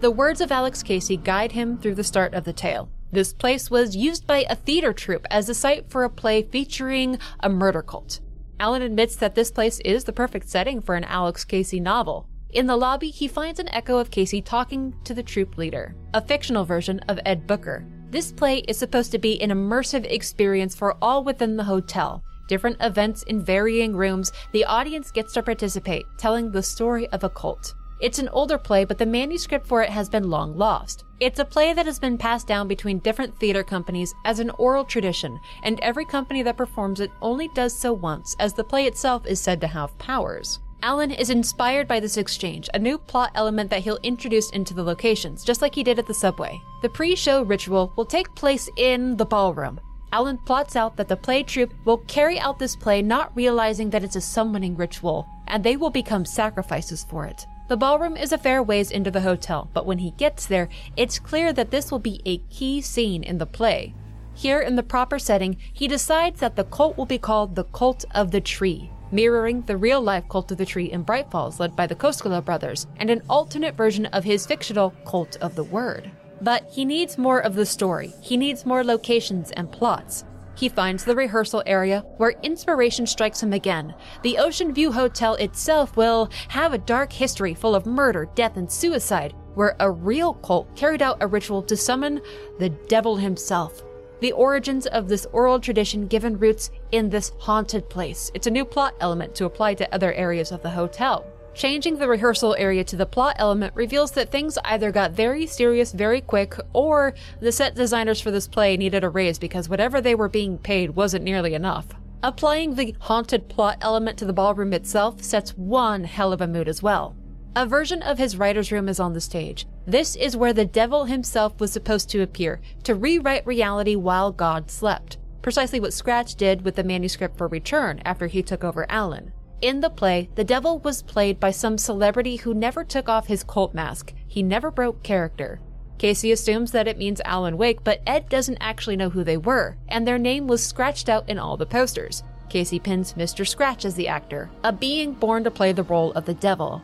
S1: The words of Alex Casey guide him through the start of the tale. This place was used by a theater troupe as a site for a play featuring a murder cult. Alan admits that this place is the perfect setting for an Alex Casey novel. In the lobby, he finds an echo of Casey talking to the troupe leader, a fictional version of Ed Booker. This play is supposed to be an immersive experience for all within the hotel. Different events in varying rooms, the audience gets to participate, telling the story of a cult. It's an older play, but the manuscript for it has been long lost. It's a play that has been passed down between different theater companies as an oral tradition, and every company that performs it only does so once, as the play itself is said to have powers. Alan is inspired by this exchange, a new plot element that he'll introduce into the locations, just like he did at the subway. The pre show ritual will take place in the ballroom. Alan plots out that the play troupe will carry out this play not realizing that it's a summoning ritual, and they will become sacrifices for it. The ballroom is a fair ways into the hotel, but when he gets there, it's clear that this will be a key scene in the play. Here, in the proper setting, he decides that the cult will be called the Cult of the Tree, mirroring the real life Cult of the Tree in Bright Falls, led by the Koskela brothers, and an alternate version of his fictional Cult of the Word. But he needs more of the story, he needs more locations and plots. He finds the rehearsal area where inspiration strikes him again. The Ocean View Hotel itself will have a dark history full of murder, death, and suicide, where a real cult carried out a ritual to summon the devil himself. The origins of this oral tradition given roots in this haunted place. It's a new plot element to apply to other areas of the hotel. Changing the rehearsal area to the plot element reveals that things either got very serious very quick, or the set designers for this play needed a raise because whatever they were being paid wasn't nearly enough. Applying the haunted plot element to the ballroom itself sets one hell of a mood as well. A version of his writer's room is on the stage. This is where the devil himself was supposed to appear, to rewrite reality while God slept. Precisely what Scratch did with the manuscript for Return after he took over Alan. In the play, the devil was played by some celebrity who never took off his cult mask. He never broke character. Casey assumes that it means Alan Wake, but Ed doesn't actually know who they were, and their name was scratched out in all the posters. Casey pins Mr. Scratch as the actor, a being born to play the role of the devil.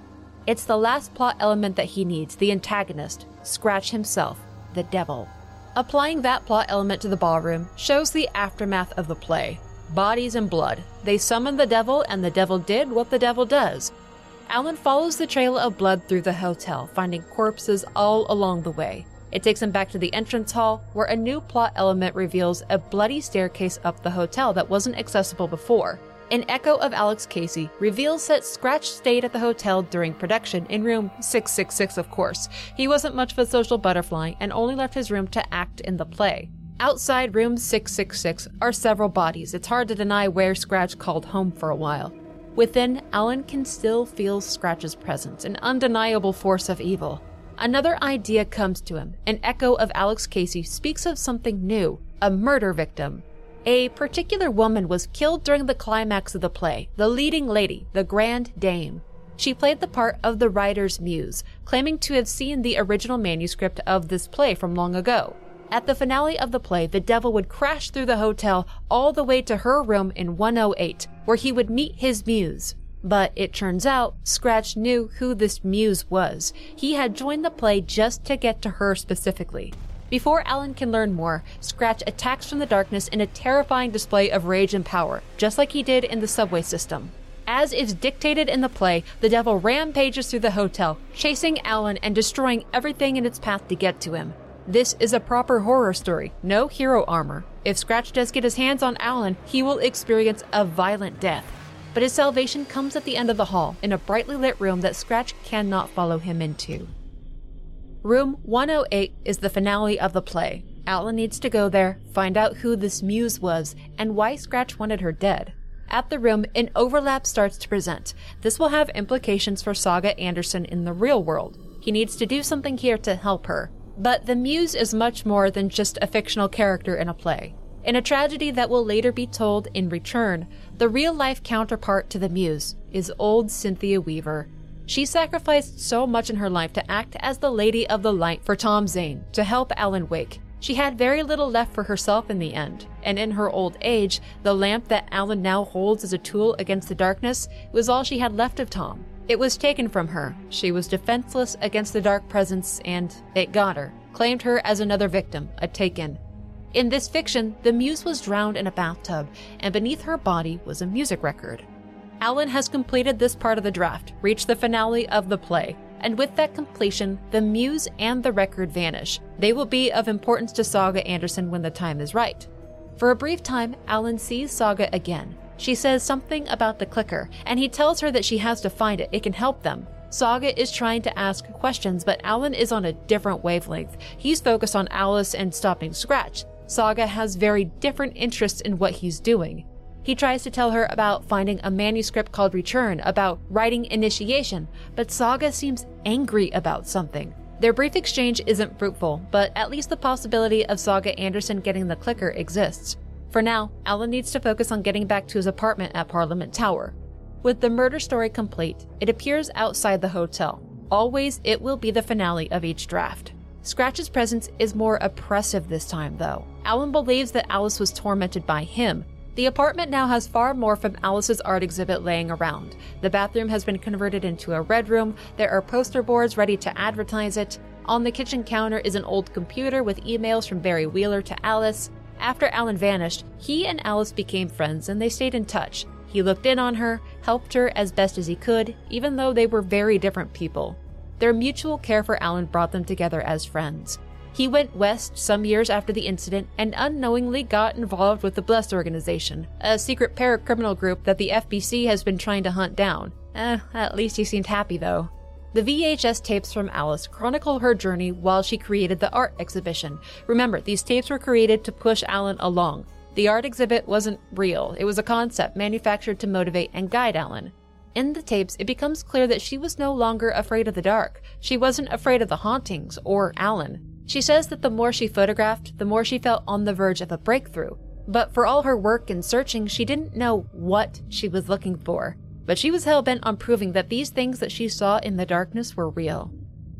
S1: It's the last plot element that he needs the antagonist, Scratch himself, the devil. Applying that plot element to the ballroom shows the aftermath of the play, bodies and blood. They summoned the devil, and the devil did what the devil does. Alan follows the trail of blood through the hotel, finding corpses all along the way. It takes him back to the entrance hall, where a new plot element reveals a bloody staircase up the hotel that wasn't accessible before. An echo of Alex Casey reveals that Scratch stayed at the hotel during production in room 666, of course. He wasn't much of a social butterfly and only left his room to act in the play. Outside room 666 are several bodies. It's hard to deny where Scratch called home for a while. Within, Alan can still feel Scratch's presence, an undeniable force of evil. Another idea comes to him. An echo of Alex Casey speaks of something new a murder victim. A particular woman was killed during the climax of the play, the leading lady, the Grand Dame. She played the part of the writer's muse, claiming to have seen the original manuscript of this play from long ago. At the finale of the play, the devil would crash through the hotel all the way to her room in 108, where he would meet his muse. But it turns out Scratch knew who this muse was. He had joined the play just to get to her specifically. Before Alan can learn more, Scratch attacks from the darkness in a terrifying display of rage and power, just like he did in the subway system. As is dictated in the play, the devil rampages through the hotel, chasing Alan and destroying everything in its path to get to him. This is a proper horror story, no hero armor. If Scratch does get his hands on Alan, he will experience a violent death. But his salvation comes at the end of the hall, in a brightly lit room that Scratch cannot follow him into. Room 108 is the finale of the play. Alan needs to go there, find out who this muse was, and why Scratch wanted her dead. At the room, an overlap starts to present. This will have implications for Saga Anderson in the real world. He needs to do something here to help her. But the Muse is much more than just a fictional character in a play. In a tragedy that will later be told in Return, the real life counterpart to the Muse is old Cynthia Weaver. She sacrificed so much in her life to act as the Lady of the Light for Tom Zane, to help Alan Wake. She had very little left for herself in the end, and in her old age, the lamp that Alan now holds as a tool against the darkness was all she had left of Tom. It was taken from her. She was defenseless against the dark presence, and it got her, claimed her as another victim, a taken. In this fiction, the muse was drowned in a bathtub, and beneath her body was a music record. Alan has completed this part of the draft, reached the finale of the play, and with that completion, the muse and the record vanish. They will be of importance to Saga Anderson when the time is right. For a brief time, Alan sees Saga again, she says something about the clicker, and he tells her that she has to find it. It can help them. Saga is trying to ask questions, but Alan is on a different wavelength. He's focused on Alice and stopping Scratch. Saga has very different interests in what he's doing. He tries to tell her about finding a manuscript called Return, about writing initiation, but Saga seems angry about something. Their brief exchange isn't fruitful, but at least the possibility of Saga Anderson getting the clicker exists. For now, Alan needs to focus on getting back to his apartment at Parliament Tower. With the murder story complete, it appears outside the hotel. Always, it will be the finale of each draft. Scratch's presence is more oppressive this time, though. Alan believes that Alice was tormented by him. The apartment now has far more from Alice's art exhibit laying around. The bathroom has been converted into a red room, there are poster boards ready to advertise it. On the kitchen counter is an old computer with emails from Barry Wheeler to Alice. After Alan vanished, he and Alice became friends and they stayed in touch. He looked in on her, helped her as best as he could, even though they were very different people. Their mutual care for Alan brought them together as friends. He went west some years after the incident and unknowingly got involved with the Bless organization, a secret paracriminal group that the FBC has been trying to hunt down. Eh, at least he seemed happy though. The VHS tapes from Alice chronicle her journey while she created the art exhibition. Remember, these tapes were created to push Alan along. The art exhibit wasn't real, it was a concept manufactured to motivate and guide Alan. In the tapes, it becomes clear that she was no longer afraid of the dark. She wasn't afraid of the hauntings or Alan. She says that the more she photographed, the more she felt on the verge of a breakthrough. But for all her work and searching, she didn't know what she was looking for. But she was hell bent on proving that these things that she saw in the darkness were real.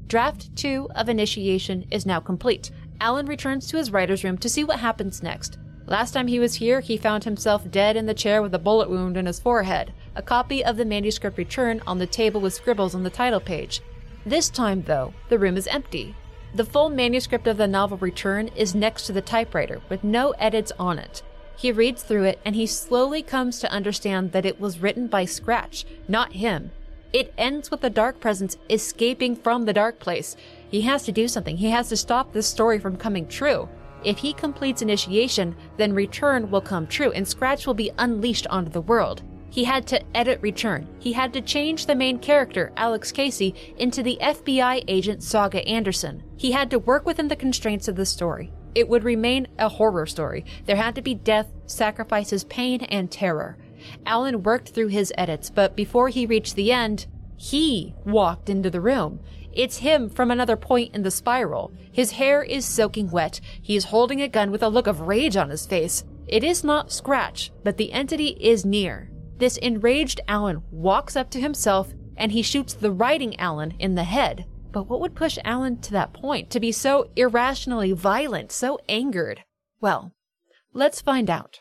S1: Draft 2 of Initiation is now complete. Alan returns to his writer's room to see what happens next. Last time he was here, he found himself dead in the chair with a bullet wound in his forehead, a copy of the manuscript return on the table with scribbles on the title page. This time, though, the room is empty. The full manuscript of the novel Return is next to the typewriter, with no edits on it. He reads through it and he slowly comes to understand that it was written by Scratch, not him. It ends with the dark presence escaping from the dark place. He has to do something. He has to stop this story from coming true. If he completes initiation, then return will come true and Scratch will be unleashed onto the world. He had to edit Return. He had to change the main character, Alex Casey, into the FBI agent Saga Anderson. He had to work within the constraints of the story. It would remain a horror story. There had to be death, sacrifices, pain, and terror. Alan worked through his edits, but before he reached the end, he walked into the room. It's him from another point in the spiral. His hair is soaking wet. He is holding a gun with a look of rage on his face. It is not Scratch, but the entity is near. This enraged Alan walks up to himself and he shoots the writing Alan in the head. But what would push Alan to that point, to be so irrationally violent, so angered? Well, let's find out.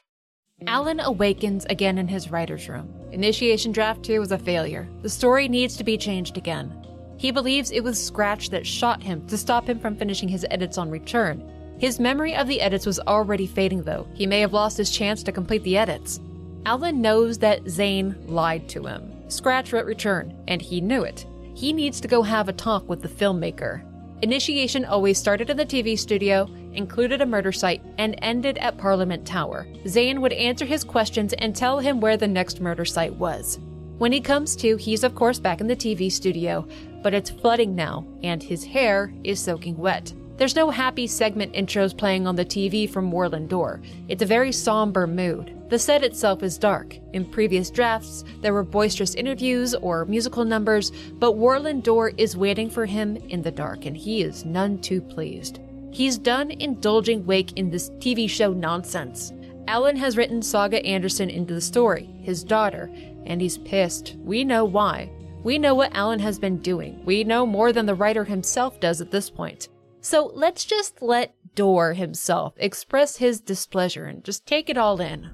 S1: Alan awakens again in his writer's room. Initiation Draft 2 was a failure. The story needs to be changed again. He believes it was Scratch that shot him to stop him from finishing his edits on return. His memory of the edits was already fading, though. He may have lost his chance to complete the edits. Alan knows that Zane lied to him. Scratch wrote Return, and he knew it. He needs to go have a talk with the filmmaker. Initiation always started in the TV studio, included a murder site, and ended at Parliament Tower. Zane would answer his questions and tell him where the next murder site was. When he comes to, he's of course back in the TV studio, but it's flooding now, and his hair is soaking wet. There's no happy segment intros playing on the TV from Warlin Door. It's a very somber mood. The set itself is dark. In previous drafts, there were boisterous interviews or musical numbers, but Warlin Door is waiting for him in the dark, and he is none too pleased. He's done indulging Wake in this TV show nonsense. Alan has written Saga Anderson into the story, his daughter, and he's pissed. We know why. We know what Alan has been doing. We know more than the writer himself does at this point. So let's just let Door himself express his displeasure and just take it all in.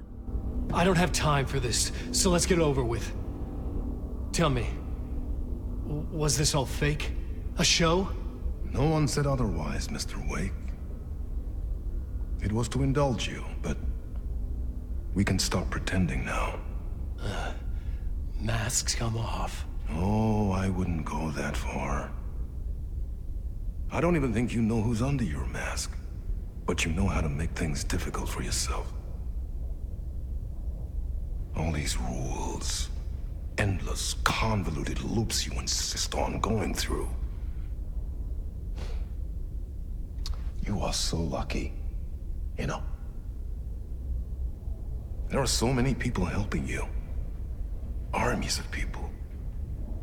S2: I don't have time for this, so let's get over with. Tell me, was this all fake? A show?
S3: No one said otherwise, Mr. Wake. It was to indulge you, but we can stop pretending now.
S2: Uh, masks come off.
S3: Oh, I wouldn't go that far. I don't even think you know who's under your mask. But you know how to make things difficult for yourself. All these rules. Endless, convoluted loops you insist on going through. You are so lucky. You know. There are so many people helping you. Armies of people.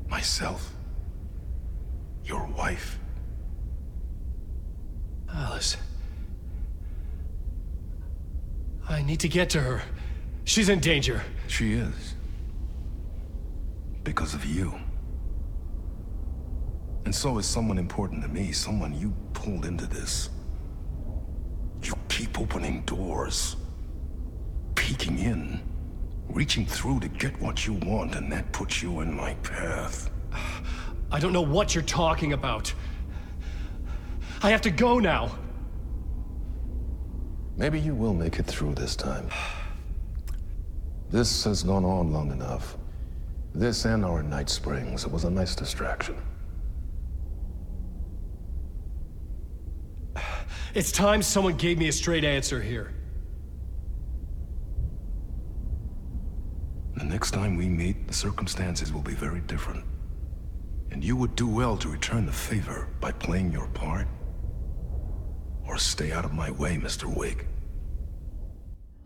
S3: Myself. Your wife.
S2: Alice. I need to get to her. She's in danger.
S3: She is. Because of you. And so is someone important to me, someone you pulled into this. You keep opening doors. Peeking in. Reaching through to get what you want, and that puts you in my path.
S2: I don't know what you're talking about. I have to go now.
S3: Maybe you will make it through this time. This has gone on long enough. This and our Night Springs it was a nice distraction.
S2: It's time someone gave me a straight answer here.
S3: The next time we meet, the circumstances will be very different. And you would do well to return the favor by playing your part. Or stay out of my way, Mr. Wake.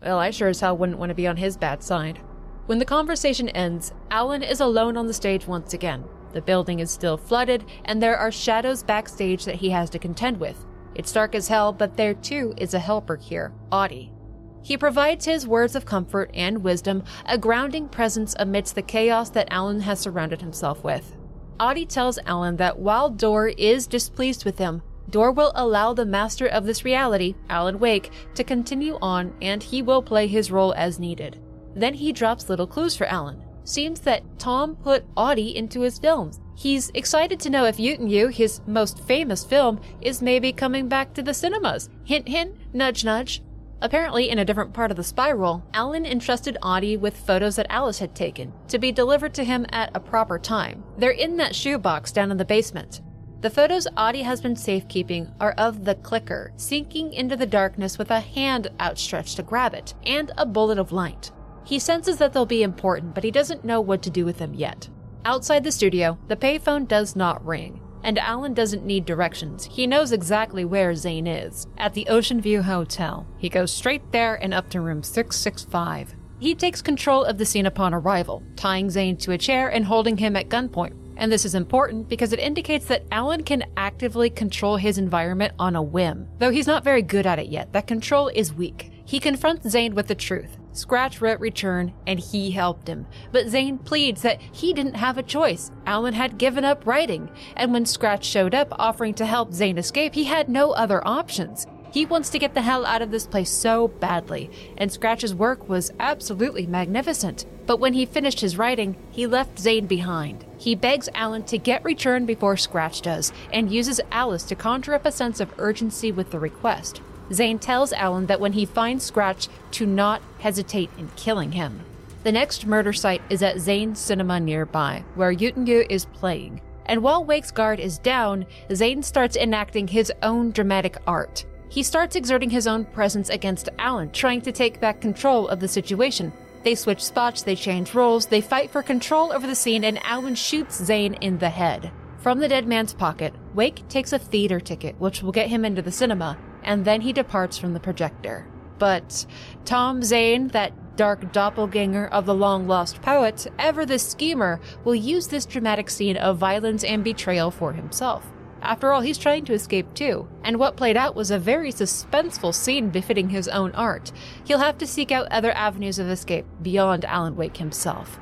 S1: Well, I sure as hell wouldn't want to be on his bad side. When the conversation ends, Alan is alone on the stage once again. The building is still flooded, and there are shadows backstage that he has to contend with. It's dark as hell, but there too is a helper here, Ahti. He provides his words of comfort and wisdom, a grounding presence amidst the chaos that Alan has surrounded himself with. Ahti tells Alan that while Door is displeased with him, Door will allow the master of this reality, Alan Wake, to continue on and he will play his role as needed. Then he drops little clues for Alan. Seems that Tom put Ahti into his films. He's excited to know if Yötön Yö, his most famous film, is maybe coming back to the cinemas. Hint, hint, nudge, nudge. Apparently, in a different part of the spiral, Alan entrusted Ahti with photos that Alice had taken to be delivered to him at a proper time. They're in that shoebox down in the basement. The photos Ahti has been safekeeping are of the clicker, sinking into the darkness with a hand outstretched to grab it, and a bullet of light. He senses that they'll be important, but he doesn't know what to do with them yet. Outside the studio, the payphone does not ring, and Alan doesn't need directions. He knows exactly where Zane is at the Ocean View Hotel. He goes straight there and up to room 665. He takes control of the scene upon arrival, tying Zane to a chair and holding him at gunpoint. And this is important because it indicates that Alan can actively control his environment on a whim. Though he's not very good at it yet, that control is weak. He confronts Zane with the truth. Scratch wrote return, and he helped him. But Zane pleads that he didn't have a choice. Alan had given up writing, and when Scratch showed up offering to help Zane escape, he had no other options. He wants to get the hell out of this place so badly, and Scratch's work was absolutely magnificent. But when he finished his writing, he left Zane behind. He begs Alan to get returned before Scratch does, and uses Alice to conjure up a sense of urgency with the request. Zane tells Alan that when he finds Scratch, to not hesitate in killing him. The next murder site is at Zane's cinema nearby, where Yötön Yö is playing. And while Wake's guard is down, Zane starts enacting his own dramatic art. He starts exerting his own presence against Alan, trying to take back control of the situation. They switch spots, they change roles, they fight for control over the scene, and Alan shoots Zane in the head. From the dead man's pocket, Wake takes a theater ticket, which will get him into the cinema, and then he departs from the projector. But Tom Zane, that dark doppelganger of the long lost poet, ever the schemer, will use this dramatic scene of violence and betrayal for himself. After all, he's trying to escape too, and what played out was a very suspenseful scene befitting his own art. He'll have to seek out other avenues of escape beyond Alan Wake himself.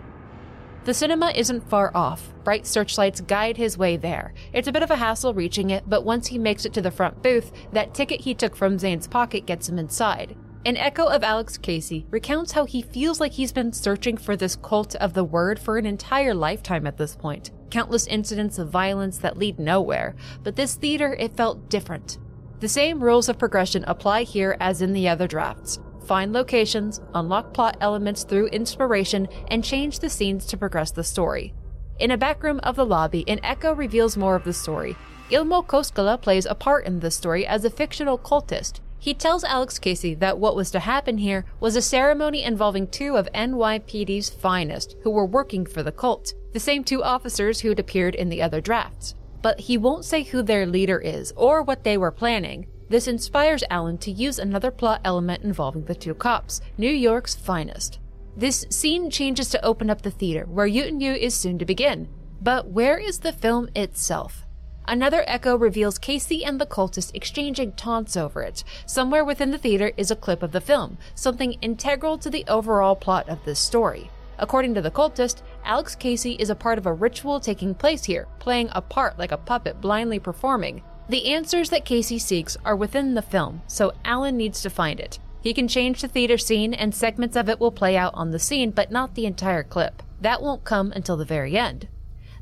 S1: The cinema isn't far off. Bright searchlights guide his way there. It's a bit of a hassle reaching it, but once he makes it to the front booth, that ticket he took from Zane's pocket gets him inside. An echo of Alex Casey recounts how he feels like he's been searching for this cult of the word for an entire lifetime at this point countless incidents of violence that lead nowhere, but this theater, it felt different. The same rules of progression apply here as in the other drafts. Find locations, unlock plot elements through inspiration, and change the scenes to progress the story. In a backroom of the lobby, an echo reveals more of the story. Ilmo Koskela plays a part in this story as a fictional cultist. He tells Alex Casey that what was to happen here was a ceremony involving two of NYPD's finest who were working for the cult the same two officers who'd appeared in the other drafts. But he won't say who their leader is or what they were planning. This inspires Alan to use another plot element involving the two cops, New York's finest. This scene changes to open up the theater, where Yötön Yö is soon to begin. But where is the film itself? Another echo reveals Casey and the cultist exchanging taunts over it. Somewhere within the theater is a clip of the film, something integral to the overall plot of this story. According to the cultist, Alex Casey is a part of a ritual taking place here, playing a part like a puppet blindly performing. The answers that Casey seeks are within the film, so Alan needs to find it. He can change the theater scene, and segments of it will play out on the scene, but not the entire clip. That won't come until the very end.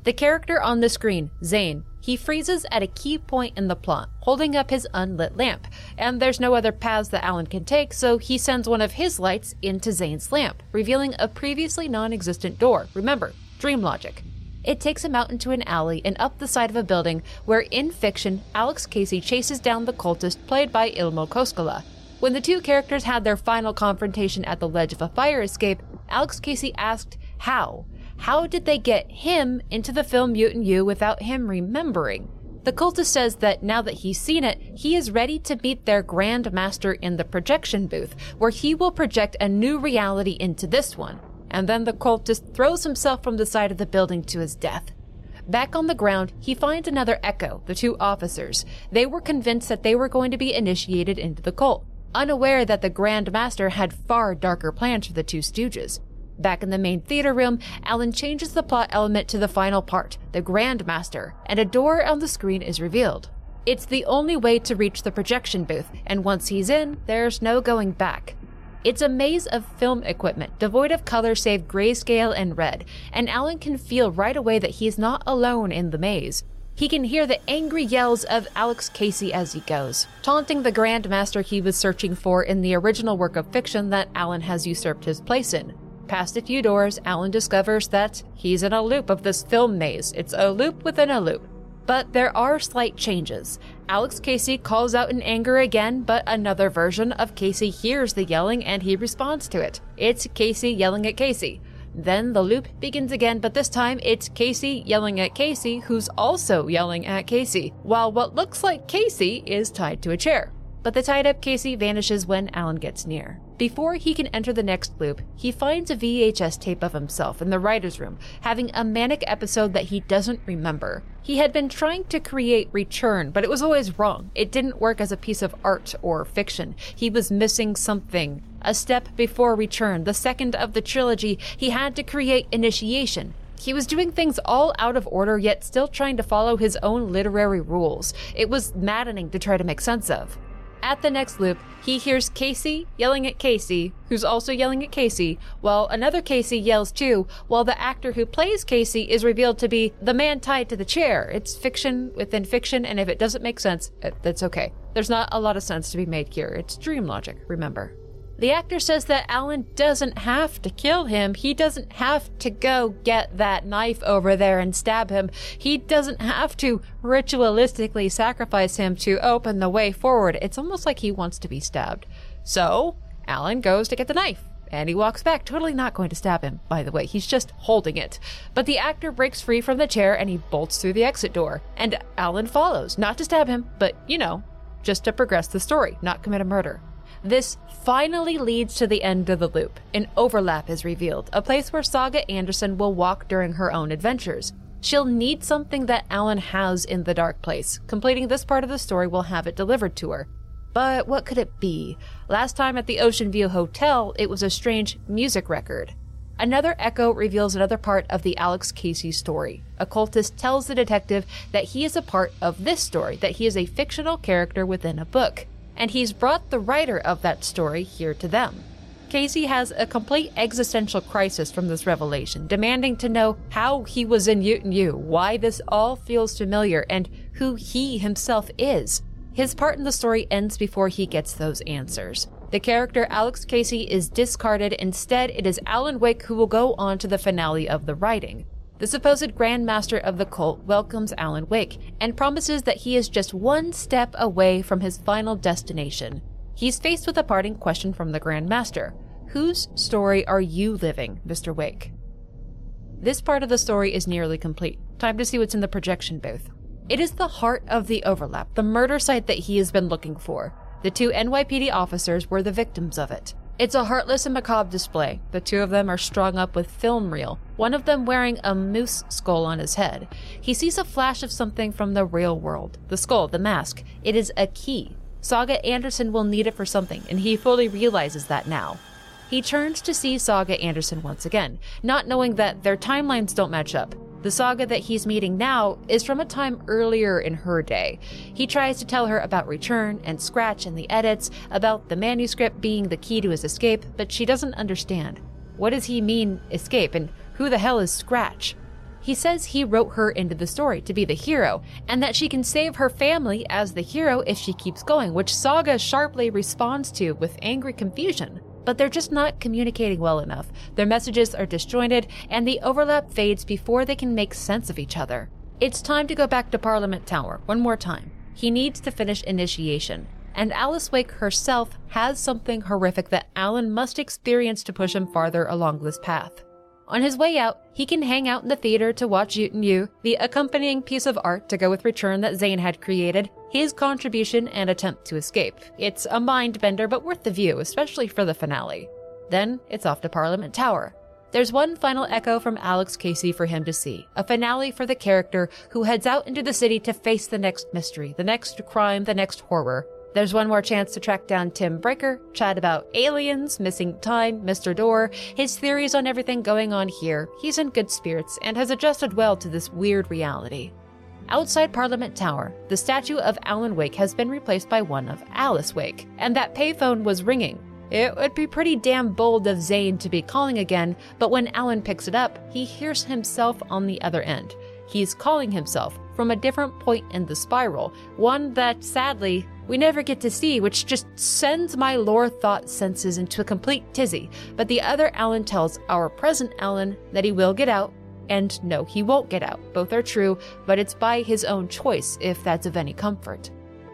S1: The character on the screen, Zane, he freezes at a key point in the plot, holding up his unlit lamp, and there's no other paths that Alan can take, so he sends one of his lights into Zane's lamp, revealing a previously non existent door. Remember, dream logic. It takes him out into an alley and up the side of a building where, in fiction, Alex Casey chases down the cultist played by Ilmo Koskela. When the two characters had their final confrontation at the ledge of a fire escape, Alex Casey asked, How? How did they get him into the film Yötön Yö without him remembering? The cultist says that now that he's seen it, he is ready to meet their Grand Master in the projection booth, where he will project a new reality into this one. And then the cultist throws himself from the side of the building to his death. Back on the ground, he finds another Echo, the two officers. They were convinced that they were going to be initiated into the cult, unaware that the Grand Master had far darker plans for the two Stooges. Back in the main theater room, Alan changes the plot element to the final part, the Grandmaster, and a door on the screen is revealed. It's the only way to reach the projection booth, and once he's in, there's no going back. It's a maze of film equipment, devoid of color save grayscale and red, and Alan can feel right away that he's not alone in the maze. He can hear the angry yells of Alex Casey as he goes, taunting the Grand Master he was searching for in the original work of fiction that Alan has usurped his place in. Past a few doors, Alan discovers that he's in a loop of this film maze. It's a loop within a loop. But there are slight changes. Alex Casey calls out in anger again, but another version of Casey hears the yelling and he responds to it. It's Casey yelling at Casey. Then the loop begins again, but this time it's Casey yelling at Casey, who's also yelling at Casey, while what looks like Casey is tied to a chair. But the tied up Casey vanishes when Alan gets near. Before he can enter the next loop, he finds a VHS tape of himself in the writer's room, having a manic episode that he doesn't remember. He had been trying to create Return, but it was always wrong. It didn't work as a piece of art or fiction. He was missing something. A step before Return, the second of the trilogy, he had to create Initiation. He was doing things all out of order, yet still trying to follow his own literary rules. It was maddening to try to make sense of. At the next loop, he hears Casey yelling at Casey, who's also yelling at Casey, while another Casey yells too, while the actor who plays Casey is revealed to be the man tied to the chair. It's fiction within fiction, and if it doesn't make sense, that's okay. There's not a lot of sense to be made here. It's dream logic, remember. The actor says that Alan doesn't have to kill him. He doesn't have to go get that knife over there and stab him. He doesn't have to ritualistically sacrifice him to open the way forward. It's almost like he wants to be stabbed. So, Alan goes to get the knife. And he walks back, totally not going to stab him, by the way. He's just holding it. But the actor breaks free from the chair and he bolts through the exit door. And Alan follows, not to stab him, but, you know, just to progress the story, not commit a murder. This finally leads to the end of the loop. An overlap is revealed, a place where Saga Anderson will walk during her own adventures. She'll need something that Alan has in the dark place. Completing this part of the story will have it delivered to her. But what could it be? Last time at the Ocean View Hotel, it was a strange music record. Another echo reveals another part of the Alex Casey story. Occultist tells the detective that he is a part of this story, that he is a fictional character within a book and he's brought the writer of that story here to them. Casey has a complete existential crisis from this revelation, demanding to know how he was in Yötön Yö, why this all feels familiar, and who he himself is. His part in the story ends before he gets those answers. The character Alex Casey is discarded. Instead, it is Alan Wake who will go on to the finale of the writing. The supposed Grand Master of the cult welcomes Alan Wake and promises that he is just one step away from his final destination. He's faced with a parting question from the Grand Master Whose story are you living, Mr. Wake? This part of the story is nearly complete. Time to see what's in the projection booth. It is the heart of the overlap, the murder site that he has been looking for. The two NYPD officers were the victims of it. It's a heartless and macabre display. The two of them are strung up with film reel, one of them wearing a moose skull on his head. He sees a flash of something from the real world. The skull, the mask. It is a key. Saga Anderson will need it for something, and he fully realizes that now. He turns to see Saga Anderson once again, not knowing that their timelines don't match up. The saga that he's meeting now is from a time earlier in her day. He tries to tell her about Return and Scratch and the edits, about the manuscript being the key to his escape, but she doesn't understand. What does he mean, escape, and who the hell is Scratch? He says he wrote her into the story to be the hero, and that she can save her family as the hero if she keeps going, which Saga sharply responds to with angry confusion. But they're just not communicating well enough. Their messages are disjointed, and the overlap fades before they can make sense of each other. It's time to go back to Parliament Tower one more time. He needs to finish initiation, and Alice Wake herself has something horrific that Alan must experience to push him farther along this path. On his way out, he can hang out in the theater to watch Yötön Yö, the accompanying piece of art to go with Return that Zane had created, his contribution and attempt to escape. It's a mind bender, but worth the view, especially for the finale. Then it's off to Parliament Tower. There's one final echo from Alex Casey for him to see, a finale for the character who heads out into the city to face the next mystery, the next crime, the next horror, there's one more chance to track down Tim Breaker, chat about aliens, missing time, Mr. Door, his theories on everything going on here. He's in good spirits and has adjusted well to this weird reality. Outside Parliament Tower, the statue of Alan Wake has been replaced by one of Alice Wake, and that payphone was ringing. It would be pretty damn bold of Zane to be calling again, but when Alan picks it up, he hears himself on the other end. He's calling himself from a different point in the spiral, one that sadly we never get to see, which just sends my lore thought senses into a complete tizzy. But the other Alan tells our present Alan that he will get out, and no, he won't get out. Both are true, but it's by his own choice, if that's of any comfort.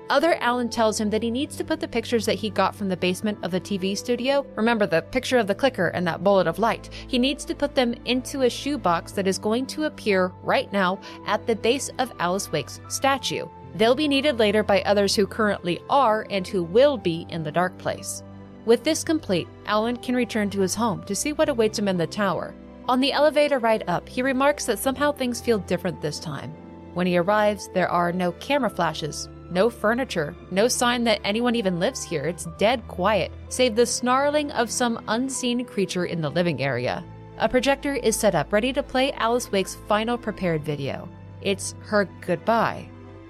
S1: Other Alan tells him that he needs to put the pictures that he got from the basement of the TV studio, remember the picture of the clicker and that bullet of light, he needs to put them into a shoebox that is going to appear right now at the base of Alice Wake's statue. They'll be needed later by others who currently are and who will be in the dark place. With this complete, Alan can return to his home to see what awaits him in the tower. On the elevator ride up, he remarks that somehow things feel different this time. When he arrives, there are no camera flashes, no furniture, no sign that anyone even lives here. It's dead quiet, save the snarling of some unseen creature in the living area. A projector is set up ready to play Alice Wake's final prepared video. It's her goodbye.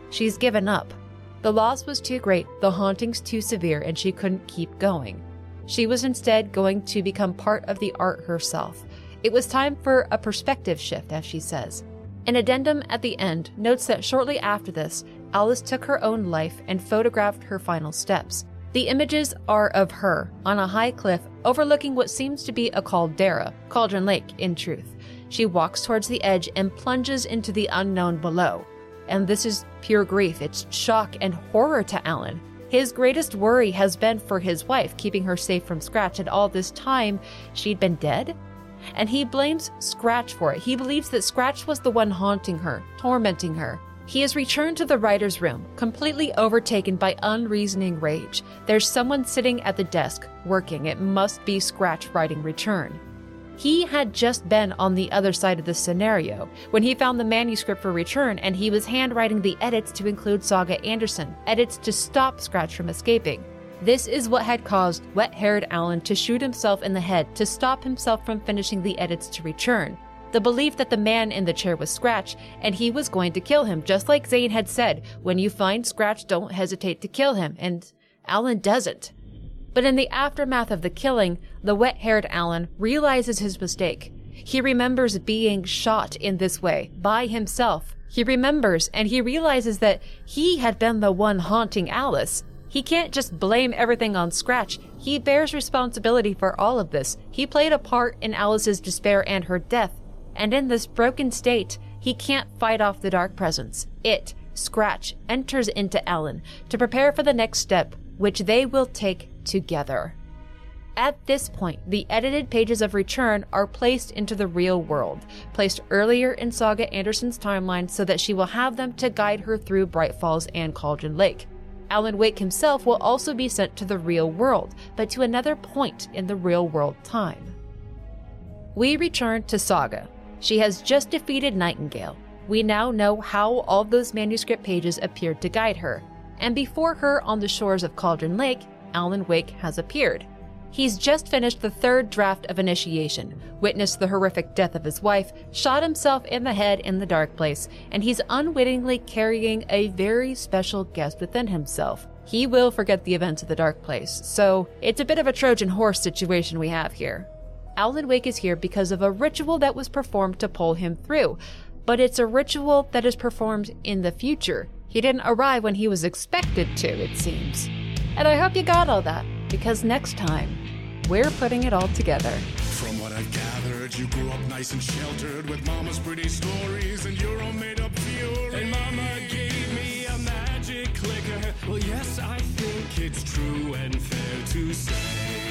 S1: She's given up. The loss was too great, the hauntings too severe, and she couldn't keep going. She was instead going to become part of the art herself. It was time for a perspective shift, as she says. An addendum at the end notes that shortly after this, Alice took her own life and photographed her final steps. The images are of her on a high cliff overlooking what seems to be a caldera, Cauldron Lake in truth. She walks towards the edge and plunges into the unknown below. And this is pure grief. It's shock and horror to Alan. His greatest worry has been for his wife, keeping her safe from Scratch, and all this time she'd been dead? And he blames Scratch for it. He believes that Scratch was the one haunting her, tormenting her. He has returned to the writer's room, completely overtaken by unreasoning rage. There's someone sitting at the desk, working. It must be Scratch writing return. He had just been on the other side of the scenario when he found the manuscript for return and he was handwriting the edits to include Saga Anderson, edits to stop Scratch from escaping. This is what had caused wet haired Alan to shoot himself in the head to stop himself from finishing the edits to return. The belief that the man in the chair was Scratch and he was going to kill him, just like Zane had said when you find Scratch, don't hesitate to kill him, and Alan doesn't. But in the aftermath of the killing, the wet haired Alan realizes his mistake. He remembers being shot in this way by himself. He remembers and he realizes that he had been the one haunting Alice. He can't just blame everything on Scratch. He bears responsibility for all of this. He played a part in Alice's despair and her death. And in this broken state, he can't fight off the dark presence. It, Scratch, enters into Alan to prepare for the next step, which they will take together. At this point, the edited pages of Return are placed into the real world, placed earlier in Saga Anderson's timeline so that she will have them to guide her through Bright Falls and Cauldron Lake. Alan Wake himself will also be sent to the real world, but to another point in the real world time. We return to Saga. She has just defeated Nightingale. We now know how all those manuscript pages appeared to guide her. And before her on the shores of Cauldron Lake, Alan Wake has appeared. He's just finished the third draft of initiation, witnessed the horrific death of his wife, shot himself in the head in the dark place, and he's unwittingly carrying a very special guest within himself. He will forget the events of the dark place, so it's a bit of a Trojan horse situation we have here. Alan Wake is here because of a ritual that was performed to pull him through, but it's a ritual that is performed in the future. He didn't arrive when he was expected to, it seems. And I hope you got all that, because next time, we're putting it all together.
S4: From what I've gathered, you grew up nice and sheltered with mama's pretty stories and your own made up fury. And mama gave me a magic clicker. Well, yes, I think it's true and fair to say.